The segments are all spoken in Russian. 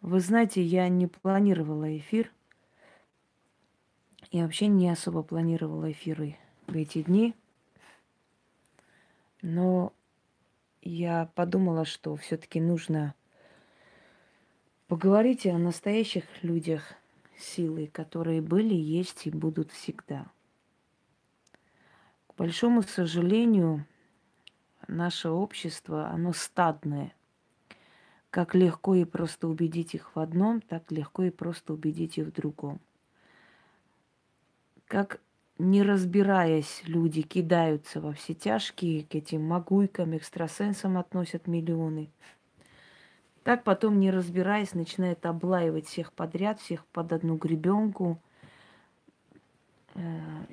Вы знаете, я не планировала эфир. Я вообще не особо планировала эфиры в эти дни. Но я подумала, что все-таки нужно поговорить о настоящих людях силы, которые были, есть и будут всегда. К большому сожалению, наше общество, оно стадное. Как легко и просто убедить их в одном, так легко и просто убедить их в другом. Как не разбираясь, люди кидаются во все тяжкие, к этим могуйкам, экстрасенсам относят миллионы. Так потом, не разбираясь, начинает облаивать всех подряд, всех под одну гребенку, э,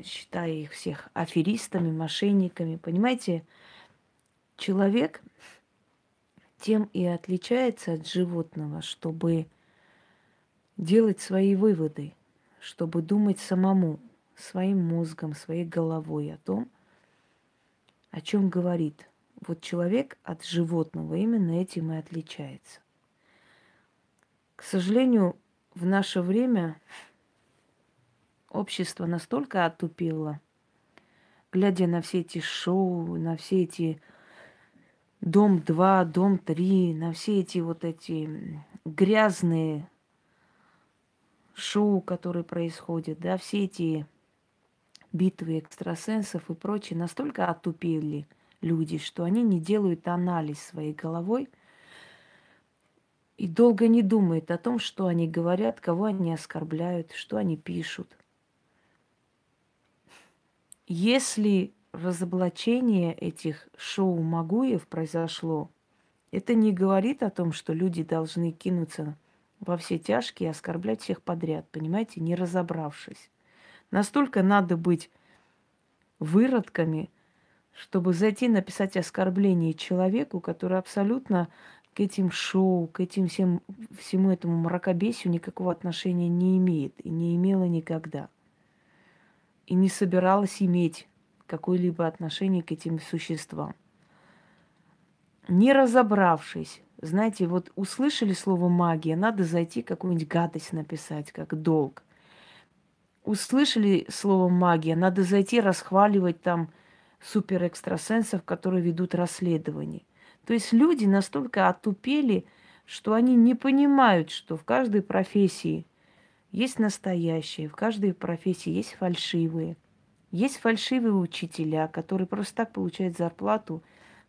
считая их всех аферистами, мошенниками. Понимаете, человек тем и отличается от животного, чтобы делать свои выводы, чтобы думать самому, своим мозгом, своей головой о том, о чем говорит. Вот человек от животного именно этим и отличается. К сожалению, в наше время общество настолько отупело, глядя на все эти шоу, на все эти дом 2, дом 3, на все эти вот эти грязные шоу, которые происходят, да, все эти битвы экстрасенсов и прочее, настолько отупели люди, что они не делают анализ своей головой и долго не думают о том, что они говорят, кого они оскорбляют, что они пишут. Если разоблачение этих шоу Магуев произошло, это не говорит о том, что люди должны кинуться во все тяжкие и оскорблять всех подряд, понимаете, не разобравшись. Настолько надо быть выродками, чтобы зайти написать оскорбление человеку, который абсолютно к этим шоу, к этим всем, всему этому мракобесию никакого отношения не имеет и не имела никогда. И не собиралась иметь какое-либо отношение к этим существам. Не разобравшись, знаете, вот услышали слово магия, надо зайти какую-нибудь гадость написать, как долг услышали слово магия, надо зайти расхваливать там суперэкстрасенсов, которые ведут расследование. То есть люди настолько отупели, что они не понимают, что в каждой профессии есть настоящие, в каждой профессии есть фальшивые. Есть фальшивые учителя, которые просто так получают зарплату,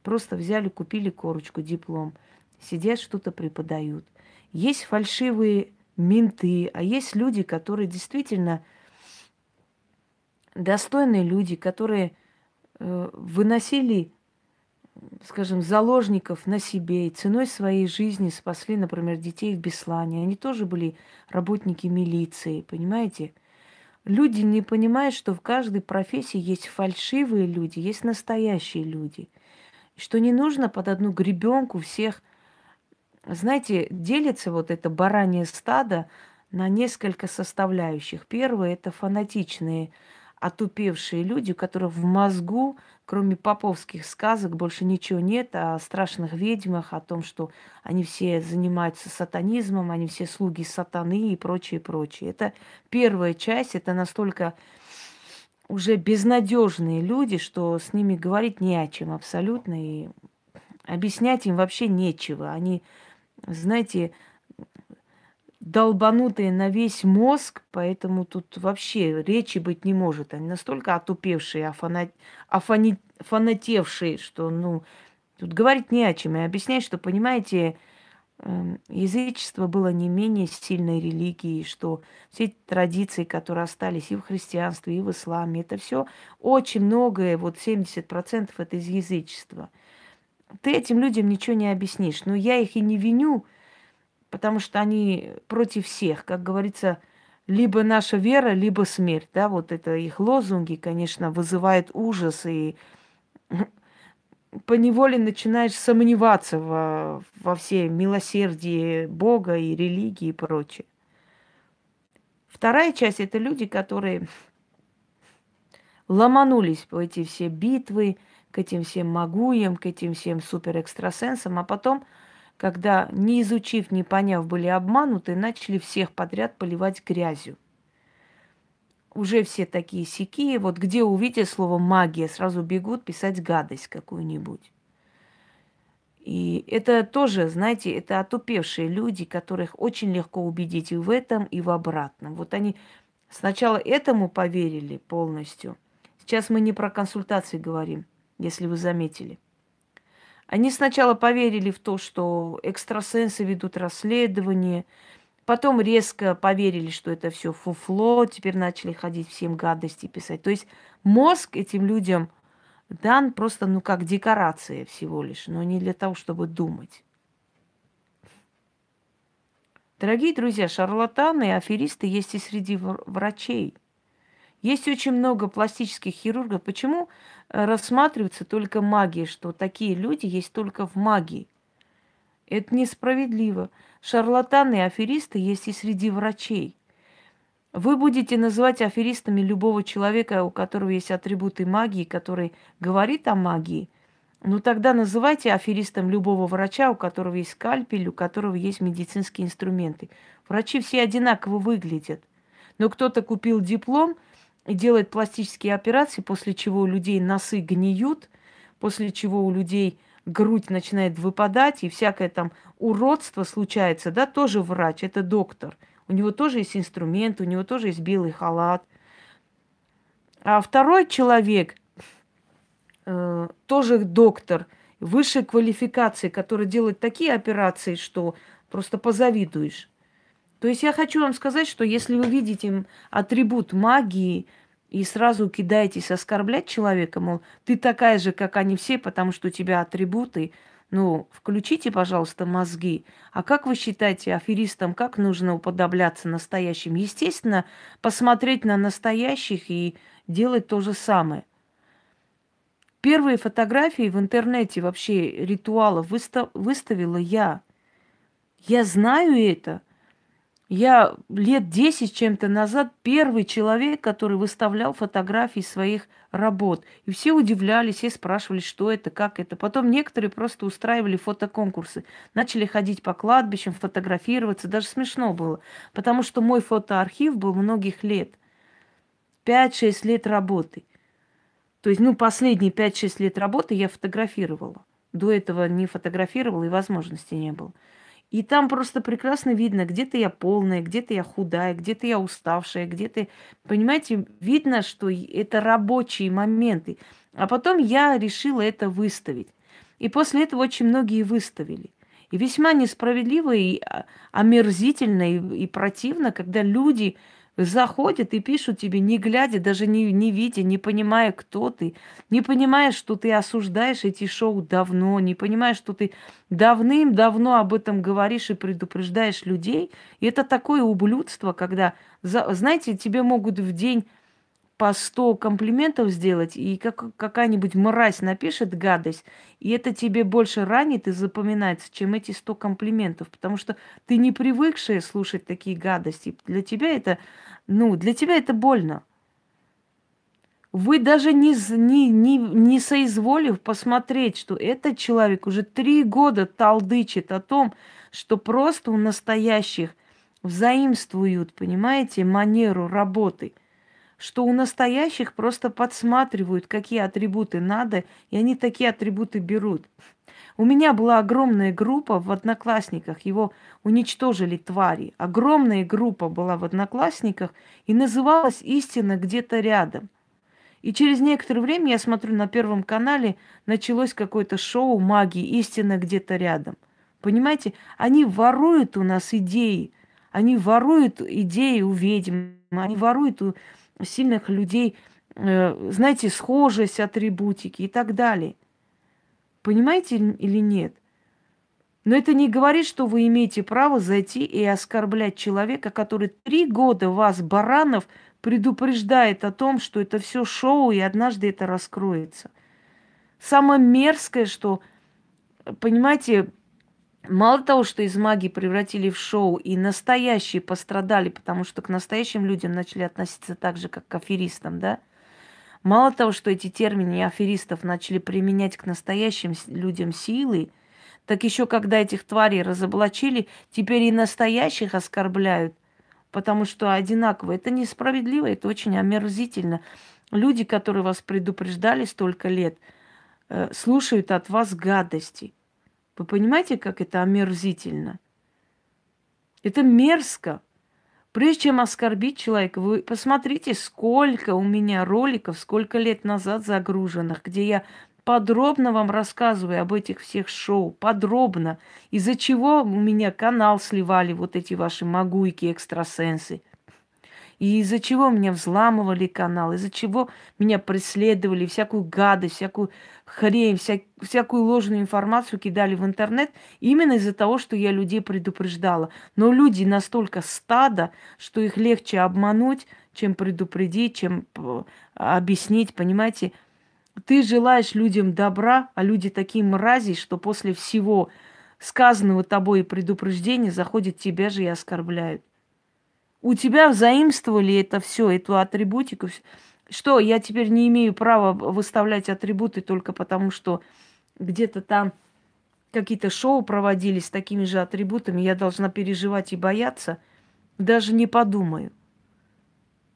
просто взяли, купили корочку, диплом, сидят, что-то преподают. Есть фальшивые менты, а есть люди, которые действительно достойные люди, которые э, выносили, скажем, заложников на себе и ценой своей жизни спасли, например, детей в Беслане. Они тоже были работники милиции, понимаете? Люди не понимают, что в каждой профессии есть фальшивые люди, есть настоящие люди. Что не нужно под одну гребенку всех, знаете, делится вот это баранье стадо на несколько составляющих. Первое – это фанатичные отупевшие люди, у которых в мозгу, кроме поповских сказок, больше ничего нет о страшных ведьмах, о том, что они все занимаются сатанизмом, они все слуги сатаны и прочее, прочее. Это первая часть, это настолько уже безнадежные люди, что с ними говорить не о чем абсолютно, и объяснять им вообще нечего. Они, знаете, долбанутые на весь мозг, поэтому тут вообще речи быть не может. Они настолько отупевшие, афана... афани... фанатевшие, что, ну, тут говорить не о чем. И объяснять, что, понимаете, эм, язычество было не менее сильной религией, что все традиции, которые остались и в христианстве, и в исламе, это все очень многое, вот 70% это из язычества. Ты этим людям ничего не объяснишь. Но я их и не виню, потому что они против всех, как говорится, либо наша вера, либо смерть, да, вот это их лозунги, конечно, вызывают ужас и по неволе начинаешь сомневаться во, во всей милосердии Бога и религии и прочее. Вторая часть – это люди, которые ломанулись по эти все битвы, к этим всем магуям, к этим всем суперэкстрасенсам, а потом – когда, не изучив, не поняв, были обмануты, начали всех подряд поливать грязью. Уже все такие сякие, вот где увидят слово магия, сразу бегут писать гадость какую-нибудь. И это тоже, знаете, это отупевшие люди, которых очень легко убедить и в этом, и в обратном. Вот они сначала этому поверили полностью. Сейчас мы не про консультации говорим, если вы заметили. Они сначала поверили в то, что экстрасенсы ведут расследование, потом резко поверили, что это все фуфло, теперь начали ходить всем гадости писать. То есть мозг этим людям дан просто, ну, как декорация всего лишь, но не для того, чтобы думать. Дорогие друзья, шарлатаны и аферисты есть и среди врачей – есть очень много пластических хирургов. Почему рассматривается только магия, что такие люди есть только в магии? Это несправедливо. Шарлатаны и аферисты есть и среди врачей. Вы будете называть аферистами любого человека, у которого есть атрибуты магии, который говорит о магии. Ну тогда называйте аферистом любого врача, у которого есть скальпель, у которого есть медицинские инструменты. Врачи все одинаково выглядят. Но кто-то купил диплом – и делает пластические операции, после чего у людей носы гниют, после чего у людей грудь начинает выпадать, и всякое там уродство случается, да, тоже врач, это доктор. У него тоже есть инструмент, у него тоже есть белый халат. А второй человек, э, тоже доктор, высшей квалификации, который делает такие операции, что просто позавидуешь. То есть я хочу вам сказать, что если вы видите атрибут магии и сразу кидаетесь оскорблять человека, мол, ты такая же, как они все, потому что у тебя атрибуты, ну, включите, пожалуйста, мозги. А как вы считаете, аферистам, как нужно уподобляться настоящим? Естественно, посмотреть на настоящих и делать то же самое. Первые фотографии в интернете вообще ритуалов выставила я. Я знаю это. Я лет 10 чем-то назад первый человек, который выставлял фотографии своих работ. И все удивлялись, все спрашивали, что это, как это. Потом некоторые просто устраивали фотоконкурсы. Начали ходить по кладбищам, фотографироваться. Даже смешно было. Потому что мой фотоархив был многих лет. 5-6 лет работы. То есть, ну, последние 5-6 лет работы я фотографировала. До этого не фотографировала и возможности не было. И там просто прекрасно видно, где-то я полная, где-то я худая, где-то я уставшая, где-то... Понимаете, видно, что это рабочие моменты. А потом я решила это выставить. И после этого очень многие выставили. И весьма несправедливо и а, омерзительно и, и противно, когда люди заходят и пишут тебе, не глядя, даже не, не видя, не понимая, кто ты, не понимая, что ты осуждаешь эти шоу давно, не понимая, что ты давным-давно об этом говоришь и предупреждаешь людей. И это такое ублюдство, когда, знаете, тебе могут в день по 100 комплиментов сделать, и как, какая-нибудь мразь напишет гадость, и это тебе больше ранит и запоминается, чем эти 100 комплиментов, потому что ты не привыкшая слушать такие гадости. Для тебя это, ну, для тебя это больно. Вы даже не, не, не, не соизволив посмотреть, что этот человек уже три года талдычит о том, что просто у настоящих взаимствуют, понимаете, манеру работы – что у настоящих просто подсматривают, какие атрибуты надо, и они такие атрибуты берут. У меня была огромная группа в Одноклассниках, его уничтожили твари. Огромная группа была в Одноклассниках и называлась «Истина где-то рядом». И через некоторое время, я смотрю, на Первом канале началось какое-то шоу магии «Истина где-то рядом». Понимаете, они воруют у нас идеи, они воруют идеи у ведьм, они воруют у сильных людей, э, знаете, схожесть, атрибутики и так далее. Понимаете или нет? Но это не говорит, что вы имеете право зайти и оскорблять человека, который три года вас, баранов, предупреждает о том, что это все шоу, и однажды это раскроется. Самое мерзкое, что, понимаете, Мало того, что из магии превратили в шоу, и настоящие пострадали, потому что к настоящим людям начали относиться так же, как к аферистам, да? Мало того, что эти термины аферистов начали применять к настоящим людям силой, Так еще когда этих тварей разоблачили, теперь и настоящих оскорбляют, потому что одинаково. Это несправедливо, это очень омерзительно. Люди, которые вас предупреждали столько лет, э, слушают от вас гадости. Вы понимаете, как это омерзительно? Это мерзко. Прежде чем оскорбить человека, вы посмотрите, сколько у меня роликов, сколько лет назад загруженных, где я подробно вам рассказываю об этих всех шоу, подробно, из-за чего у меня канал сливали вот эти ваши могуйки, экстрасенсы. И из-за чего меня взламывали канал, из-за чего меня преследовали, всякую гадость, всякую хрень, вся, всякую ложную информацию кидали в интернет, именно из-за того, что я людей предупреждала. Но люди настолько стадо, что их легче обмануть, чем предупредить, чем э, объяснить, понимаете? Ты желаешь людям добра, а люди такие мрази, что после всего сказанного тобой и предупреждения заходят тебя же и оскорбляют. У тебя взаимствовали это все, эту атрибутику. Что, я теперь не имею права выставлять атрибуты только потому, что где-то там какие-то шоу проводились с такими же атрибутами, я должна переживать и бояться? Даже не подумаю.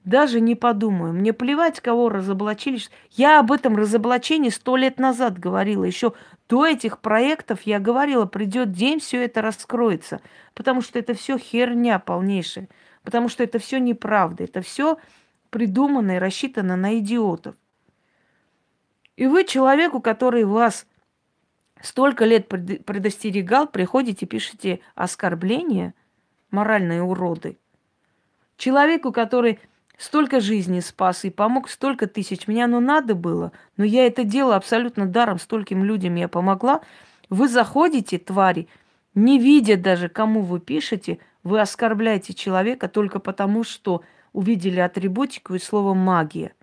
Даже не подумаю. Мне плевать, кого разоблачили. Я об этом разоблачении сто лет назад говорила. Еще до этих проектов я говорила, придет день, все это раскроется. Потому что это все херня полнейшая. Потому что это все неправда. Это все придумано и рассчитано на идиотов. И вы человеку, который вас столько лет предостерегал, приходите, пишете оскорбления, моральные уроды. Человеку, который столько жизней спас и помог столько тысяч. Мне оно надо было, но я это делала абсолютно даром. Стольким людям я помогла. Вы заходите, твари, не видя даже, кому вы пишете, вы оскорбляете человека только потому, что увидели атрибутику и слово магия.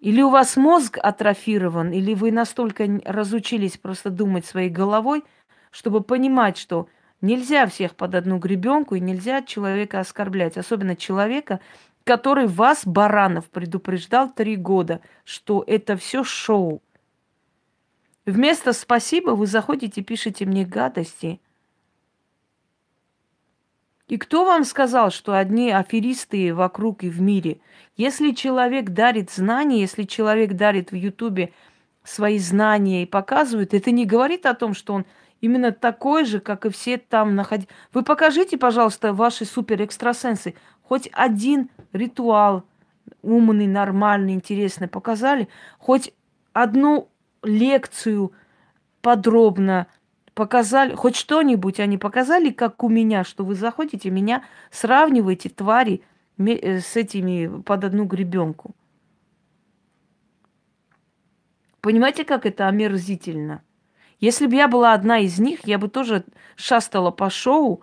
Или у вас мозг атрофирован, или вы настолько разучились просто думать своей головой, чтобы понимать, что нельзя всех под одну гребенку и нельзя человека оскорблять, особенно человека, который вас, Баранов, предупреждал три года, что это все шоу. Вместо спасибо вы заходите и пишете мне гадости – и кто вам сказал, что одни аферисты вокруг и в мире? Если человек дарит знания, если человек дарит в Ютубе свои знания и показывает, это не говорит о том, что он именно такой же, как и все там находят. Вы покажите, пожалуйста, ваши супер-экстрасенсы. Хоть один ритуал умный, нормальный, интересный показали. Хоть одну лекцию подробно показали, хоть что-нибудь они показали, как у меня, что вы заходите, меня сравниваете, твари, э, с этими под одну гребенку. Понимаете, как это омерзительно? Если бы я была одна из них, я бы тоже шастала по шоу.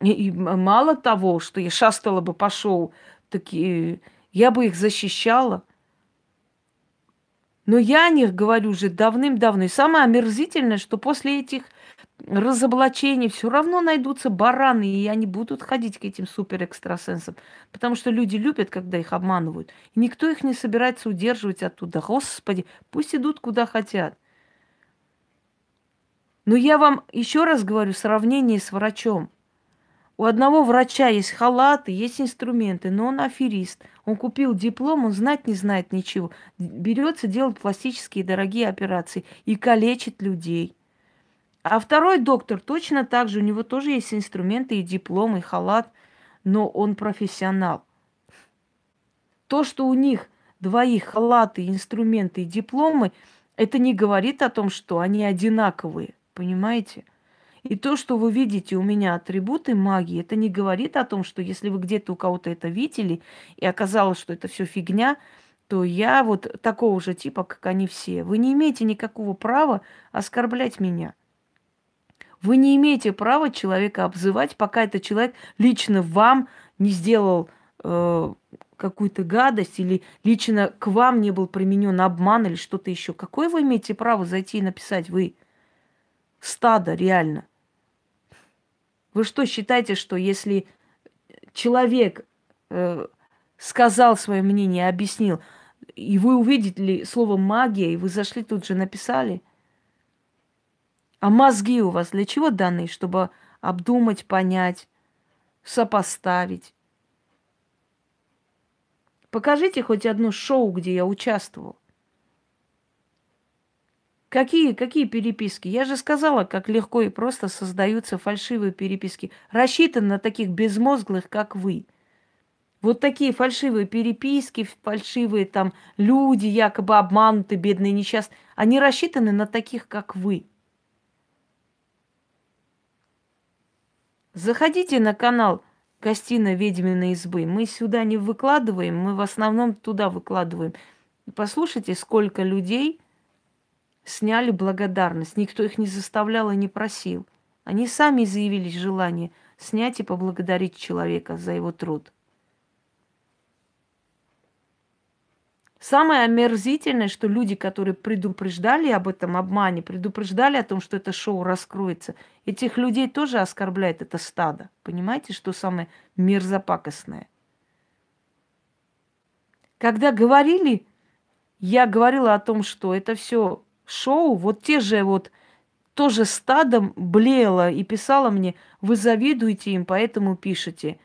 И, и мало того, что я шастала бы по шоу, так и я бы их защищала – но я о них говорю уже давным-давно. И самое омерзительное, что после этих разоблачений все равно найдутся бараны, и они будут ходить к этим суперэкстрасенсам. Потому что люди любят, когда их обманывают. И никто их не собирается удерживать оттуда. Господи, пусть идут куда хотят. Но я вам еще раз говорю, сравнение с врачом. У одного врача есть халаты, есть инструменты, но он аферист. Он купил диплом, он знать не знает ничего. Берется делать пластические дорогие операции и калечит людей. А второй доктор точно так же, у него тоже есть инструменты и диплом, и халат, но он профессионал. То, что у них двоих халаты, инструменты и дипломы, это не говорит о том, что они одинаковые, понимаете? И то, что вы видите у меня атрибуты магии, это не говорит о том, что если вы где-то у кого-то это видели, и оказалось, что это все фигня, то я вот такого же типа, как они все. Вы не имеете никакого права оскорблять меня. Вы не имеете права человека обзывать, пока этот человек лично вам не сделал э, какую-то гадость или лично к вам не был применен обман или что-то еще. Какое вы имеете право зайти и написать вы? Стадо, реально. Вы что считаете, что если человек э, сказал свое мнение, объяснил, и вы увидели слово магия, и вы зашли тут же написали? А мозги у вас для чего даны? Чтобы обдумать, понять, сопоставить. Покажите хоть одно шоу, где я участвовал. Какие, какие переписки? Я же сказала, как легко и просто создаются фальшивые переписки. Рассчитаны на таких безмозглых, как вы. Вот такие фальшивые переписки, фальшивые там люди, якобы обманутые, бедные, несчастные, они рассчитаны на таких, как вы. Заходите на канал Гостиная ведьминой избы. Мы сюда не выкладываем, мы в основном туда выкладываем. послушайте, сколько людей сняли благодарность. Никто их не заставлял и не просил. Они сами заявили желание снять и поблагодарить человека за его труд. Самое омерзительное, что люди, которые предупреждали об этом обмане, предупреждали о том, что это шоу раскроется, этих людей тоже оскорбляет это стадо. Понимаете, что самое мерзопакостное? Когда говорили, я говорила о том, что это все шоу, вот те же вот тоже стадом блеяло и писала мне, вы завидуете им, поэтому пишете.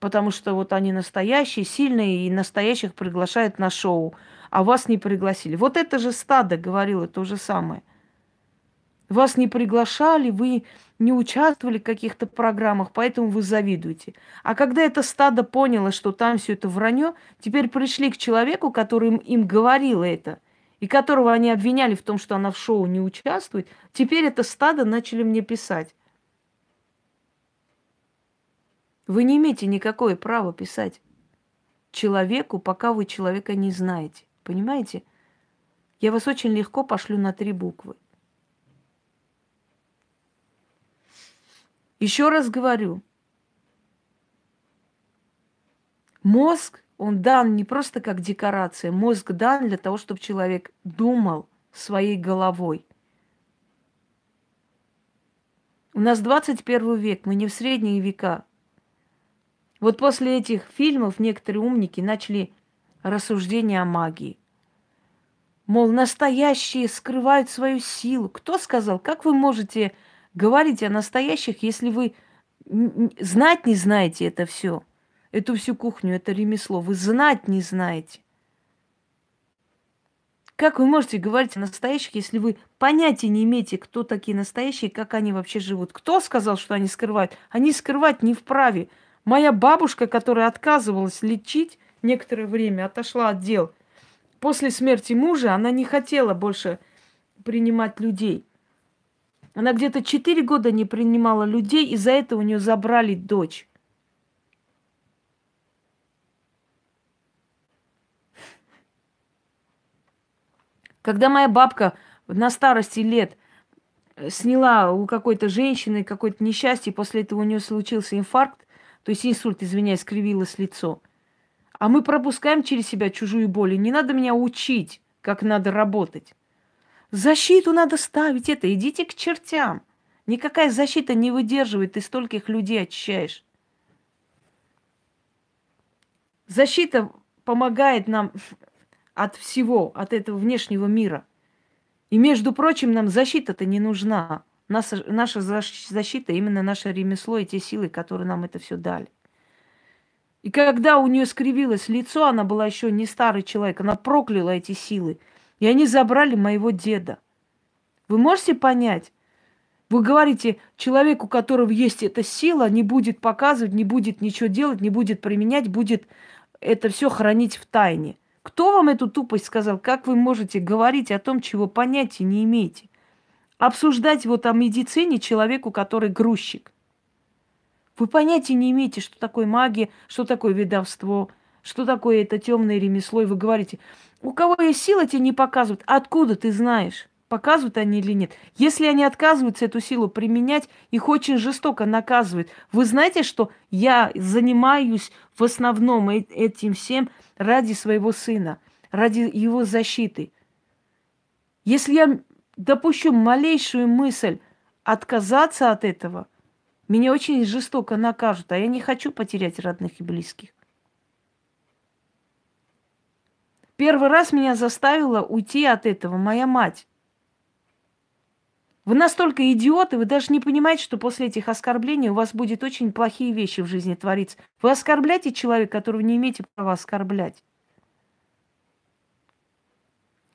Потому что вот они настоящие, сильные, и настоящих приглашают на шоу, а вас не пригласили. Вот это же стадо говорило то же самое. Вас не приглашали, вы не участвовали в каких-то программах, поэтому вы завидуете. А когда это стадо поняло, что там все это вранье, теперь пришли к человеку, который им говорил это – и которого они обвиняли в том, что она в шоу не участвует, теперь это стадо начали мне писать. Вы не имеете никакое права писать человеку, пока вы человека не знаете. Понимаете? Я вас очень легко пошлю на три буквы. Еще раз говорю, мозг он дан не просто как декорация. Мозг дан для того, чтобы человек думал своей головой. У нас 21 век, мы не в средние века. Вот после этих фильмов некоторые умники начали рассуждения о магии. Мол, настоящие скрывают свою силу. Кто сказал? Как вы можете говорить о настоящих, если вы знать не знаете это все? Эту всю кухню, это ремесло. Вы знать не знаете. Как вы можете говорить о настоящих, если вы понятия не имеете, кто такие настоящие, как они вообще живут? Кто сказал, что они скрывают? Они скрывать не вправе. Моя бабушка, которая отказывалась лечить некоторое время, отошла от дел. После смерти мужа она не хотела больше принимать людей. Она где-то 4 года не принимала людей, и за это у нее забрали дочь. Когда моя бабка на старости лет э, сняла у какой-то женщины какое-то несчастье, после этого у нее случился инфаркт, то есть инсульт, извиняюсь, скривилось лицо. А мы пропускаем через себя чужую боль. И не надо меня учить, как надо работать. Защиту надо ставить это. Идите к чертям. Никакая защита не выдерживает, ты стольких людей очищаешь. Защита помогает нам от всего, от этого внешнего мира. И, между прочим, нам защита-то не нужна. Наша, защита именно наше ремесло и те силы, которые нам это все дали. И когда у нее скривилось лицо, она была еще не старый человек, она прокляла эти силы. И они забрали моего деда. Вы можете понять? Вы говорите, человеку, у которого есть эта сила, не будет показывать, не будет ничего делать, не будет применять, будет это все хранить в тайне. Кто вам эту тупость сказал? Как вы можете говорить о том, чего понятия не имеете? Обсуждать вот о медицине человеку, который грузчик. Вы понятия не имеете, что такое магия, что такое ведовство, что такое это темное ремесло, и вы говорите, у кого есть сила, тебе не показывают. Откуда ты знаешь? показывают они или нет. Если они отказываются эту силу применять, их очень жестоко наказывают. Вы знаете, что я занимаюсь в основном э, этим всем ради своего сына, ради его защиты. Если я допущу малейшую мысль отказаться от этого, меня очень жестоко накажут, а я не хочу потерять родных и близких. Первый раз меня заставила уйти от этого моя мать. Вы настолько идиоты, вы даже не понимаете, что после этих оскорблений у вас будет очень плохие вещи в жизни твориться. Вы оскорбляете человека, которого не имеете права оскорблять.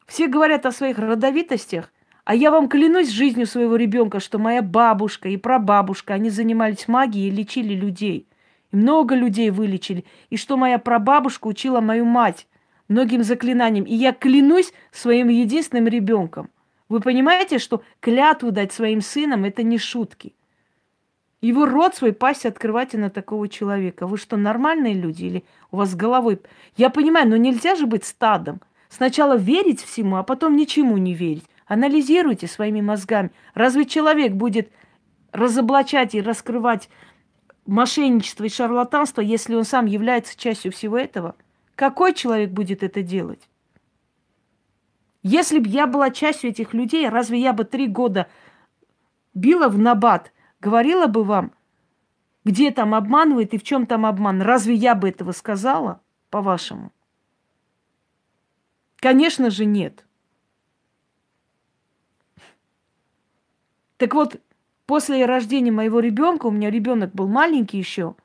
Все говорят о своих родовитостях, а я вам клянусь жизнью своего ребенка, что моя бабушка и прабабушка, они занимались магией и лечили людей. И много людей вылечили. И что моя прабабушка учила мою мать многим заклинаниям. И я клянусь своим единственным ребенком. Вы понимаете, что клятву дать своим сынам – это не шутки. Его рот свой пасть открывайте на такого человека. Вы что, нормальные люди или у вас с головой... Я понимаю, но нельзя же быть стадом. Сначала верить всему, а потом ничему не верить. Анализируйте своими мозгами. Разве человек будет разоблачать и раскрывать мошенничество и шарлатанство, если он сам является частью всего этого? Какой человек будет это делать? Если бы я была частью этих людей, разве я бы три года била в набат, говорила бы вам, где там обманывает и в чем там обман? Разве я бы этого сказала, по-вашему? Конечно же, нет. Так вот, после рождения моего ребенка, у меня ребенок был маленький еще,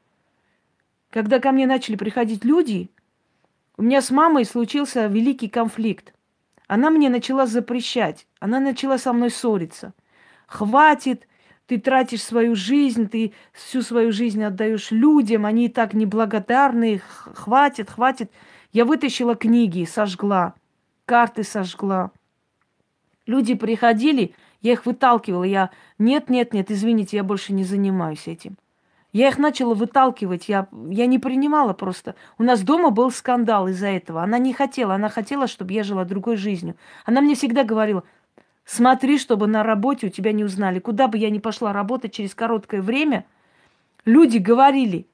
когда ко мне начали приходить люди, у меня с мамой случился великий конфликт. Она мне начала запрещать, она начала со мной ссориться. Хватит, ты тратишь свою жизнь, ты всю свою жизнь отдаешь людям, они и так неблагодарные, хватит, хватит. Я вытащила книги, сожгла, карты сожгла. Люди приходили, я их выталкивала, я, нет, нет, нет, извините, я больше не занимаюсь этим. Я их начала выталкивать, я, я не принимала просто. У нас дома был скандал из-за этого. Она не хотела, она хотела, чтобы я жила другой жизнью. Она мне всегда говорила, смотри, чтобы на работе у тебя не узнали. Куда бы я ни пошла работать через короткое время, люди говорили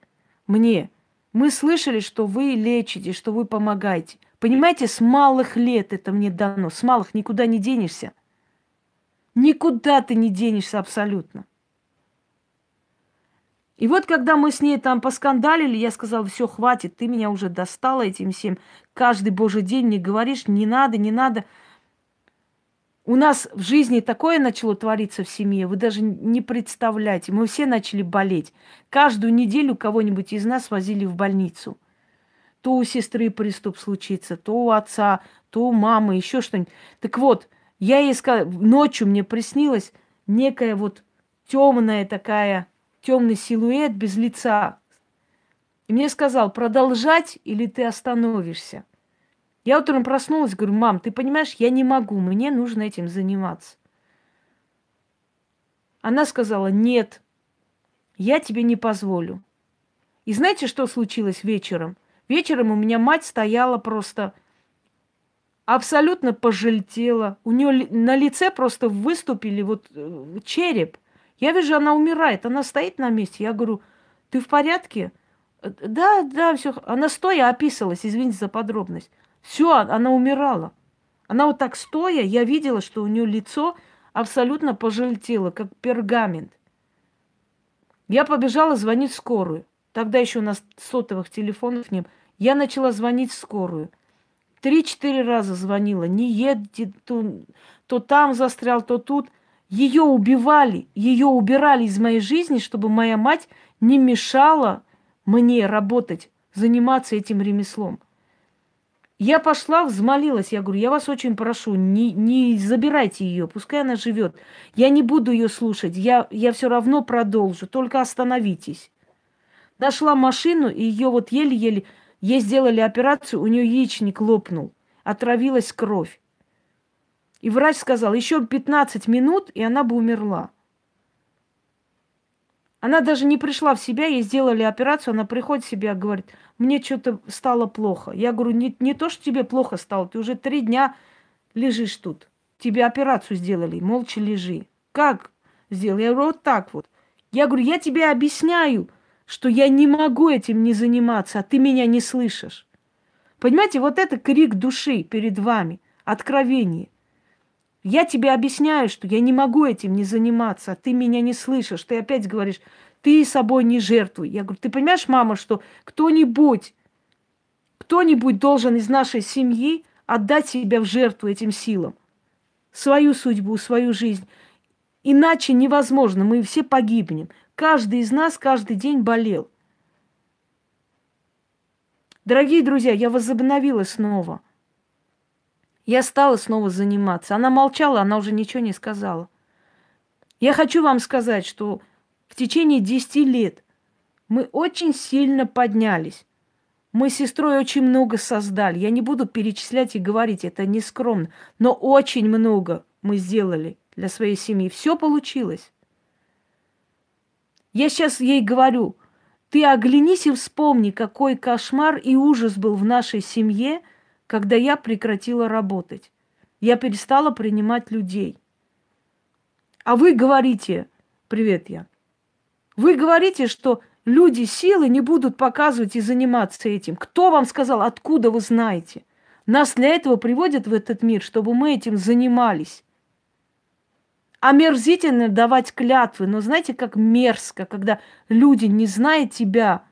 мне, мы слышали, что вы лечите, что вы помогаете. Понимаете, с малых лет это мне дано, с малых никуда не денешься. Никуда ты не денешься абсолютно. И вот когда мы с ней там поскандалили, я сказала, все, хватит, ты меня уже достала этим всем. Каждый божий день мне говоришь, не надо, не надо. У нас в жизни такое начало твориться в семье, вы даже не представляете. Мы все начали болеть. Каждую неделю кого-нибудь из нас возили в больницу. То у сестры приступ случится, то у отца, то у мамы, еще что-нибудь. Так вот, я ей сказала, ночью мне приснилась некая вот темная такая темный силуэт без лица. И мне сказал, продолжать или ты остановишься. Я утром проснулась, говорю, мам, ты понимаешь, я не могу, мне нужно этим заниматься. Она сказала, нет, я тебе не позволю. И знаете, что случилось вечером? Вечером у меня мать стояла просто абсолютно пожелтела. У нее на лице просто выступили вот э, череп – я вижу, она умирает, она стоит на месте. Я говорю, ты в порядке? Да, да, все. Она стоя описалась, извините за подробность. Все, она умирала. Она вот так стоя, я видела, что у нее лицо абсолютно пожелтело, как пергамент. Я побежала звонить в скорую. Тогда еще у нас сотовых телефонов нет. Я начала звонить в скорую. Три-четыре раза звонила. Не едет, то, то там застрял, то тут. Ее убивали, ее убирали из моей жизни, чтобы моя мать не мешала мне работать, заниматься этим ремеслом. Я пошла, взмолилась, я говорю, я вас очень прошу, не, не забирайте ее, пускай она живет. Я не буду ее слушать, я, я все равно продолжу, только остановитесь. Нашла машину, и ее вот еле-еле, ей сделали операцию, у нее яичник лопнул, отравилась кровь. И врач сказал, еще 15 минут, и она бы умерла. Она даже не пришла в себя, ей сделали операцию, она приходит в себя, говорит, мне что-то стало плохо. Я говорю, не, не то, что тебе плохо стало, ты уже три дня лежишь тут. Тебе операцию сделали, молча лежи. Как сделал? Я говорю, вот так вот. Я говорю, я тебе объясняю, что я не могу этим не заниматься, а ты меня не слышишь. Понимаете, вот это крик души перед вами, откровение. Я тебе объясняю, что я не могу этим не заниматься, а ты меня не слышишь. Ты опять говоришь, ты собой не жертвуй. Я говорю, ты понимаешь, мама, что кто-нибудь, кто-нибудь должен из нашей семьи отдать себя в жертву этим силам. Свою судьбу, свою жизнь. Иначе невозможно, мы все погибнем. Каждый из нас каждый день болел. Дорогие друзья, я возобновила снова. Я стала снова заниматься. Она молчала, она уже ничего не сказала. Я хочу вам сказать, что в течение 10 лет мы очень сильно поднялись. Мы с сестрой очень много создали. Я не буду перечислять и говорить, это не скромно. Но очень много мы сделали для своей семьи. Все получилось. Я сейчас ей говорю, ты оглянись и вспомни, какой кошмар и ужас был в нашей семье, когда я прекратила работать. Я перестала принимать людей. А вы говорите, привет я, вы говорите, что люди силы не будут показывать и заниматься этим. Кто вам сказал, откуда вы знаете? Нас для этого приводят в этот мир, чтобы мы этим занимались. Омерзительно давать клятвы, но знаете, как мерзко, когда люди, не зная тебя,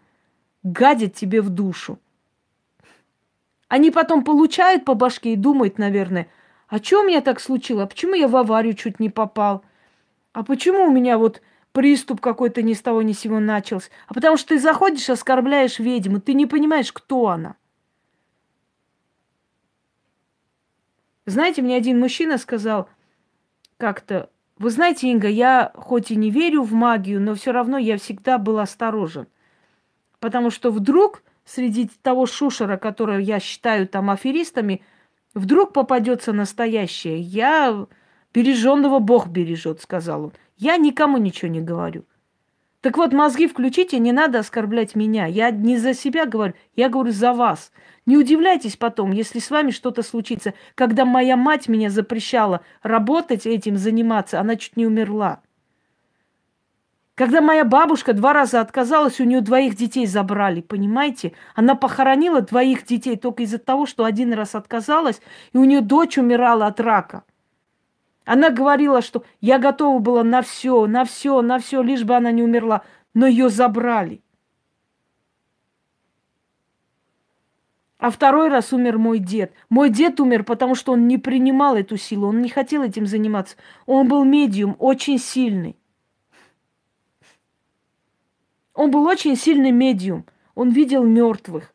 гадят тебе в душу. Они потом получают по башке и думают, наверное, а что у меня так случилось? А почему я в аварию чуть не попал? А почему у меня вот приступ какой-то ни с того ни с сего начался? А потому что ты заходишь, оскорбляешь ведьму, ты не понимаешь, кто она. Знаете, мне один мужчина сказал как-то, вы знаете, Инга, я хоть и не верю в магию, но все равно я всегда был осторожен. Потому что вдруг среди того шушера, которого я считаю там аферистами, вдруг попадется настоящее. Я береженного Бог бережет, сказал он. Я никому ничего не говорю. Так вот, мозги включите, не надо оскорблять меня. Я не за себя говорю, я говорю за вас. Не удивляйтесь потом, если с вами что-то случится. Когда моя мать меня запрещала работать этим, заниматься, она чуть не умерла. Когда моя бабушка два раза отказалась, у нее двоих детей забрали, понимаете? Она похоронила двоих детей только из-за того, что один раз отказалась, и у нее дочь умирала от рака. Она говорила, что я готова была на все, на все, на все, лишь бы она не умерла, но ее забрали. А второй раз умер мой дед. Мой дед умер, потому что он не принимал эту силу, он не хотел этим заниматься. Он был медиум, очень сильный. Он был очень сильный медиум. Он видел мертвых.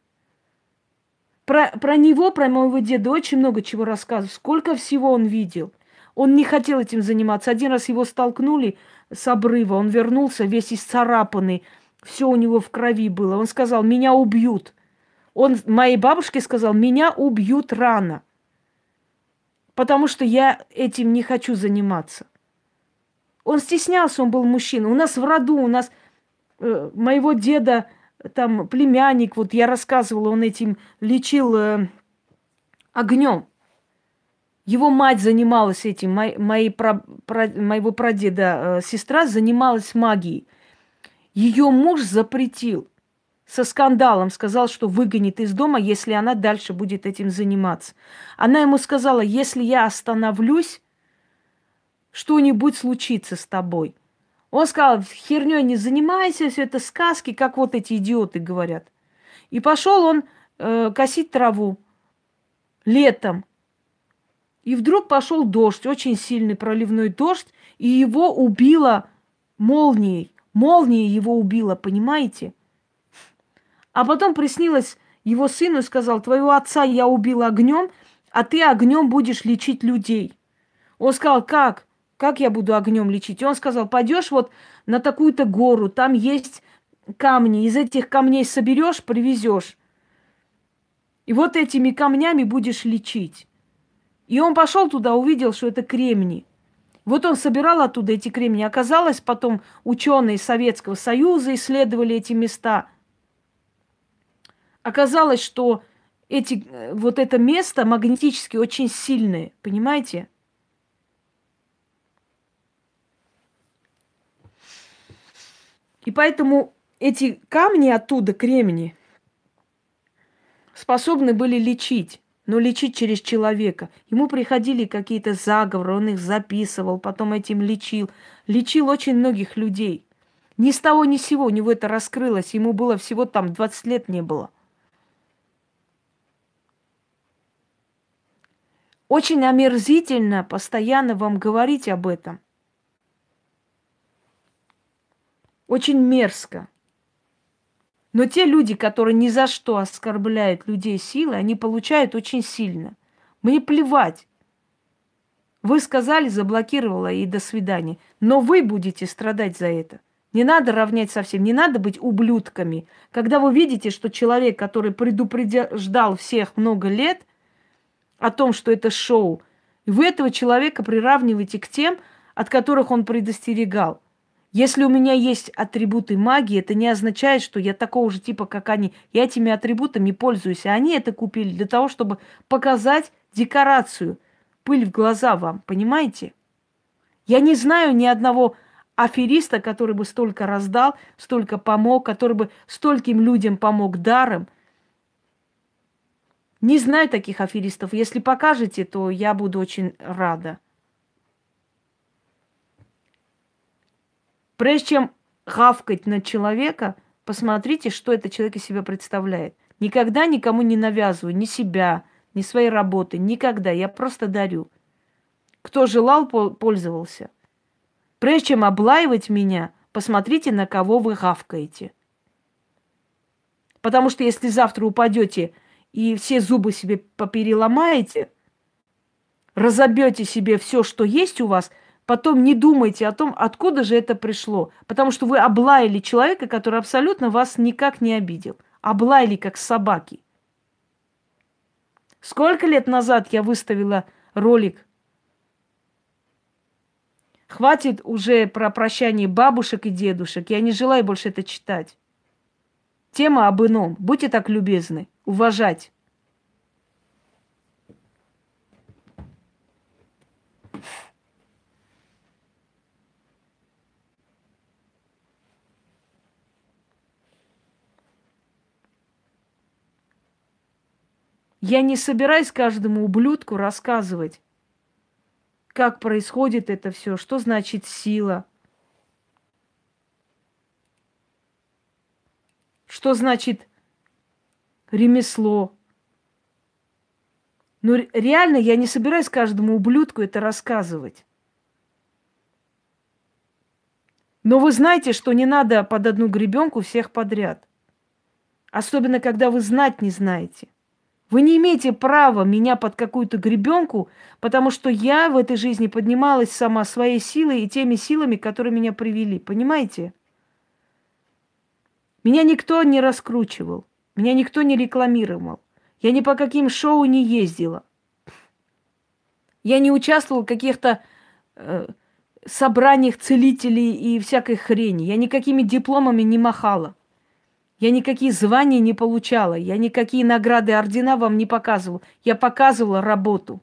Про, про него, про моего деда очень много чего рассказывают. Сколько всего он видел. Он не хотел этим заниматься. Один раз его столкнули с обрыва. Он вернулся весь исцарапанный. Все у него в крови было. Он сказал, меня убьют. Он моей бабушке сказал, меня убьют рано, потому что я этим не хочу заниматься. Он стеснялся, он был мужчина. У нас в роду, у нас э, моего деда, там племянник, вот я рассказывала, он этим лечил э, огнем. Его мать занималась этим, мои, мои про, про, моего прадеда э, сестра занималась магией. Ее муж запретил со скандалом сказал, что выгонит из дома, если она дальше будет этим заниматься. Она ему сказала, если я остановлюсь, что-нибудь случится с тобой. Он сказал, херней не занимайся, все это сказки, как вот эти идиоты говорят. И пошел он э, косить траву летом. И вдруг пошел дождь, очень сильный проливной дождь, и его убило молнией. Молния его убила, понимаете? А потом приснилось его сыну и сказал, твоего отца я убил огнем, а ты огнем будешь лечить людей. Он сказал, как? Как я буду огнем лечить? И он сказал, пойдешь вот на такую-то гору, там есть камни, из этих камней соберешь, привезешь. И вот этими камнями будешь лечить. И он пошел туда, увидел, что это кремни. Вот он собирал оттуда эти кремни. Оказалось, потом ученые Советского Союза исследовали эти места – оказалось, что эти, э, вот это место магнетически очень сильное, понимаете? И поэтому эти камни оттуда, кремни, способны были лечить, но лечить через человека. Ему приходили какие-то заговоры, он их записывал, потом этим лечил. Лечил очень многих людей. Ни с того ни с сего у него это раскрылось. Ему было всего там 20 лет не было – Очень омерзительно постоянно вам говорить об этом. Очень мерзко. Но те люди, которые ни за что оскорбляют людей силой, они получают очень сильно. Мне плевать. Вы сказали, заблокировала и до свидания. Но вы будете страдать за это. Не надо равнять совсем, не надо быть ублюдками. Когда вы видите, что человек, который предупреждал всех много лет о том, что это шоу, вы этого человека приравниваете к тем, от которых он предостерегал. Если у меня есть атрибуты магии, это не означает, что я такого же типа, как они. Я этими атрибутами пользуюсь, а они это купили для того, чтобы показать декорацию, пыль в глаза вам, понимаете? Я не знаю ни одного афериста, который бы столько раздал, столько помог, который бы стольким людям помог даром. Не знаю таких аферистов. Если покажете, то я буду очень рада. Прежде чем гавкать на человека, посмотрите, что этот человек из себя представляет. Никогда никому не навязываю ни себя, ни своей работы. Никогда. Я просто дарю. Кто желал, пользовался – Прежде чем облаивать меня, посмотрите, на кого вы гавкаете. Потому что если завтра упадете и все зубы себе попереломаете, разобьете себе все, что есть у вас, потом не думайте о том, откуда же это пришло. Потому что вы облаяли человека, который абсолютно вас никак не обидел. Облаяли, как собаки. Сколько лет назад я выставила ролик Хватит уже про прощание бабушек и дедушек. Я не желаю больше это читать. Тема об ином. Будьте так любезны. Уважать. Я не собираюсь каждому ублюдку рассказывать, как происходит это все, что значит сила, что значит ремесло. Но реально я не собираюсь каждому ублюдку это рассказывать. Но вы знаете, что не надо под одну гребенку всех подряд. Особенно, когда вы знать не знаете – вы не имеете права меня под какую-то гребенку, потому что я в этой жизни поднималась сама своей силой и теми силами, которые меня привели. Понимаете? Меня никто не раскручивал, меня никто не рекламировал. Я ни по каким шоу не ездила. Я не участвовала в каких-то э, собраниях целителей и всякой хрени. Я никакими дипломами не махала. Я никакие звания не получала, я никакие награды, ордена вам не показывала. Я показывала работу.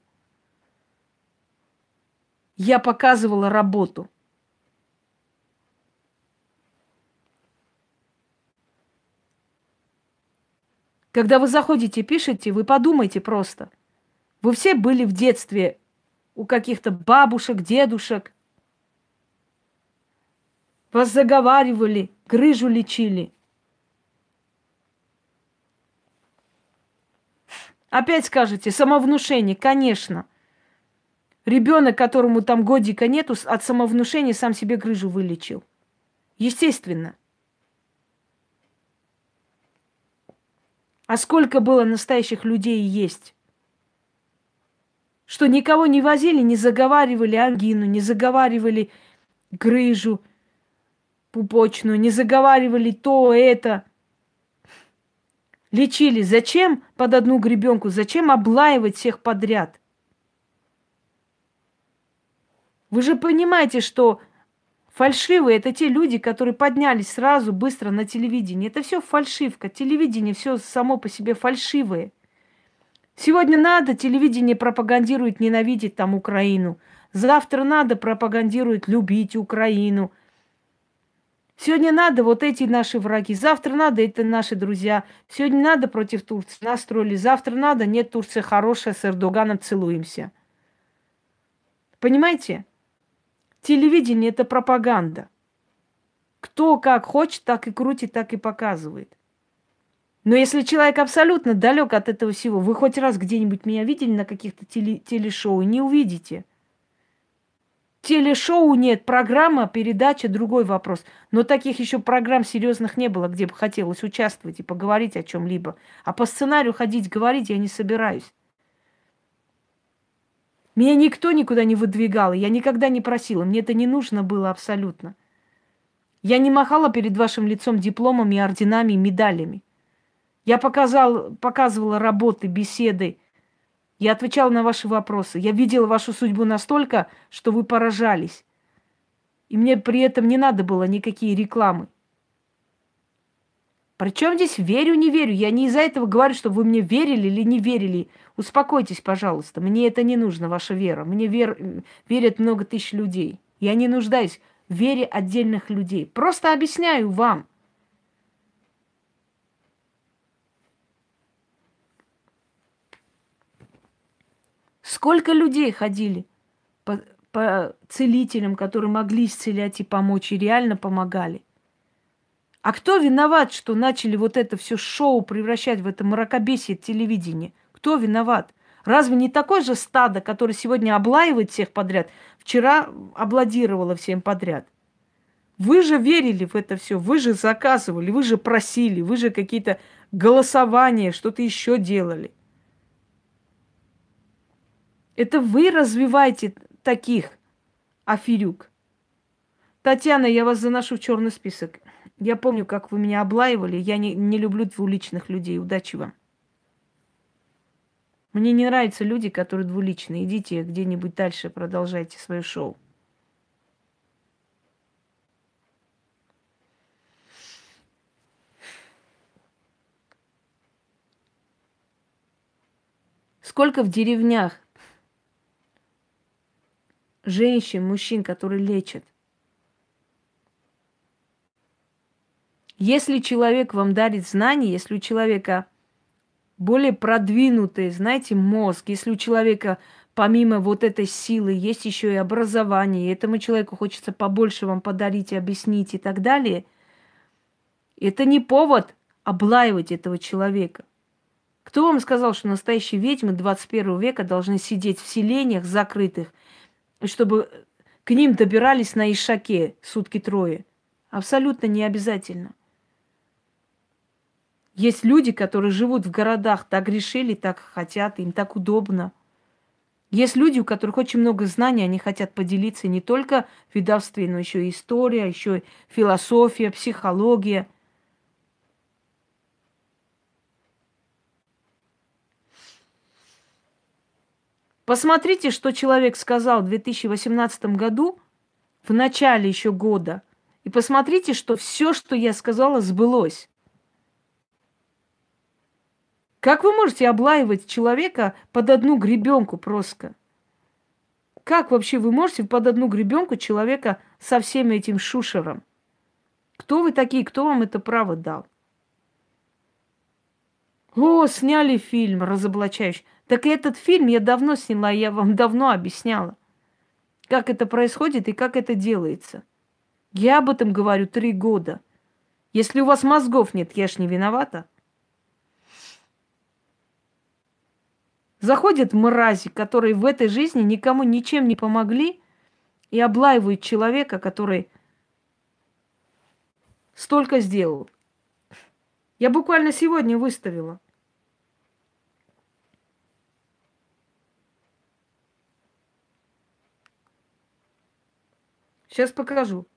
Я показывала работу. Когда вы заходите, пишете, вы подумайте просто. Вы все были в детстве у каких-то бабушек, дедушек. Вас заговаривали, грыжу лечили – Опять скажете, самовнушение, конечно. Ребенок, которому там годика нету, от самовнушения сам себе грыжу вылечил. Естественно. А сколько было настоящих людей есть? Что никого не возили, не заговаривали ангину, не заговаривали грыжу пупочную, не заговаривали то, это – лечили. Зачем под одну гребенку? Зачем облаивать всех подряд? Вы же понимаете, что фальшивые это те люди, которые поднялись сразу быстро на телевидение. Это все фальшивка. Телевидение все само по себе фальшивое. Сегодня надо, телевидение пропагандирует ненавидеть там Украину. Завтра надо, пропагандирует любить Украину. Сегодня надо вот эти наши враги, завтра надо это наши друзья. Сегодня надо против Турции, настроили, завтра надо, нет, Турция хорошая, с Эрдоганом целуемся. Понимаете? Телевидение – это пропаганда. Кто как хочет, так и крутит, так и показывает. Но если человек абсолютно далек от этого всего, вы хоть раз где-нибудь меня видели на каких-то теле- телешоу, не увидите – Телешоу нет, программа, передача, другой вопрос. Но таких еще программ серьезных не было, где бы хотелось участвовать и поговорить о чем-либо. А по сценарию ходить говорить я не собираюсь. Меня никто никуда не выдвигал, я никогда не просила, мне это не нужно было абсолютно. Я не махала перед вашим лицом дипломами, орденами, медалями. Я показал, показывала работы, беседы, я отвечала на ваши вопросы. Я видела вашу судьбу настолько, что вы поражались. И мне при этом не надо было никакие рекламы. Причем здесь верю, не верю? Я не из-за этого говорю, что вы мне верили или не верили. Успокойтесь, пожалуйста. Мне это не нужно, ваша вера. Мне вер... верят много тысяч людей. Я не нуждаюсь в вере отдельных людей. Просто объясняю вам – Сколько людей ходили по, по целителям, которые могли исцелять и помочь, и реально помогали. А кто виноват, что начали вот это все шоу превращать в это мракобесие телевидения? Кто виноват? Разве не такое же стадо, которое сегодня облаивает всех подряд, вчера обладировало всем подряд? Вы же верили в это все, вы же заказывали, вы же просили, вы же какие-то голосования, что-то еще делали. Это вы развиваете таких аферюк. Татьяна, я вас заношу в черный список. Я помню, как вы меня облаивали. Я не, не люблю двуличных людей. Удачи вам. Мне не нравятся люди, которые двуличные. Идите где-нибудь дальше, продолжайте свое шоу. Сколько в деревнях женщин, мужчин, которые лечат. Если человек вам дарит знания, если у человека более продвинутый, знаете, мозг, если у человека помимо вот этой силы есть еще и образование, и этому человеку хочется побольше вам подарить, объяснить и так далее, это не повод облаивать этого человека. Кто вам сказал, что настоящие ведьмы 21 века должны сидеть в селениях закрытых чтобы к ним добирались на Ишаке сутки трое. Абсолютно не обязательно. Есть люди, которые живут в городах, так решили, так хотят, им так удобно. Есть люди, у которых очень много знаний, они хотят поделиться не только ведовстве, но еще и история, еще и философия, психология – Посмотрите, что человек сказал в 2018 году, в начале еще года, и посмотрите, что все, что я сказала, сбылось. Как вы можете облаивать человека под одну гребенку просто? Как вообще вы можете под одну гребенку человека со всем этим шушером? Кто вы такие? Кто вам это право дал? О, сняли фильм разоблачающий. Так и этот фильм я давно сняла, я вам давно объясняла, как это происходит и как это делается. Я об этом говорю три года. Если у вас мозгов нет, я ж не виновата. Заходят мрази, которые в этой жизни никому ничем не помогли, и облаивают человека, который столько сделал. Я буквально сегодня выставила – Сейчас покажу.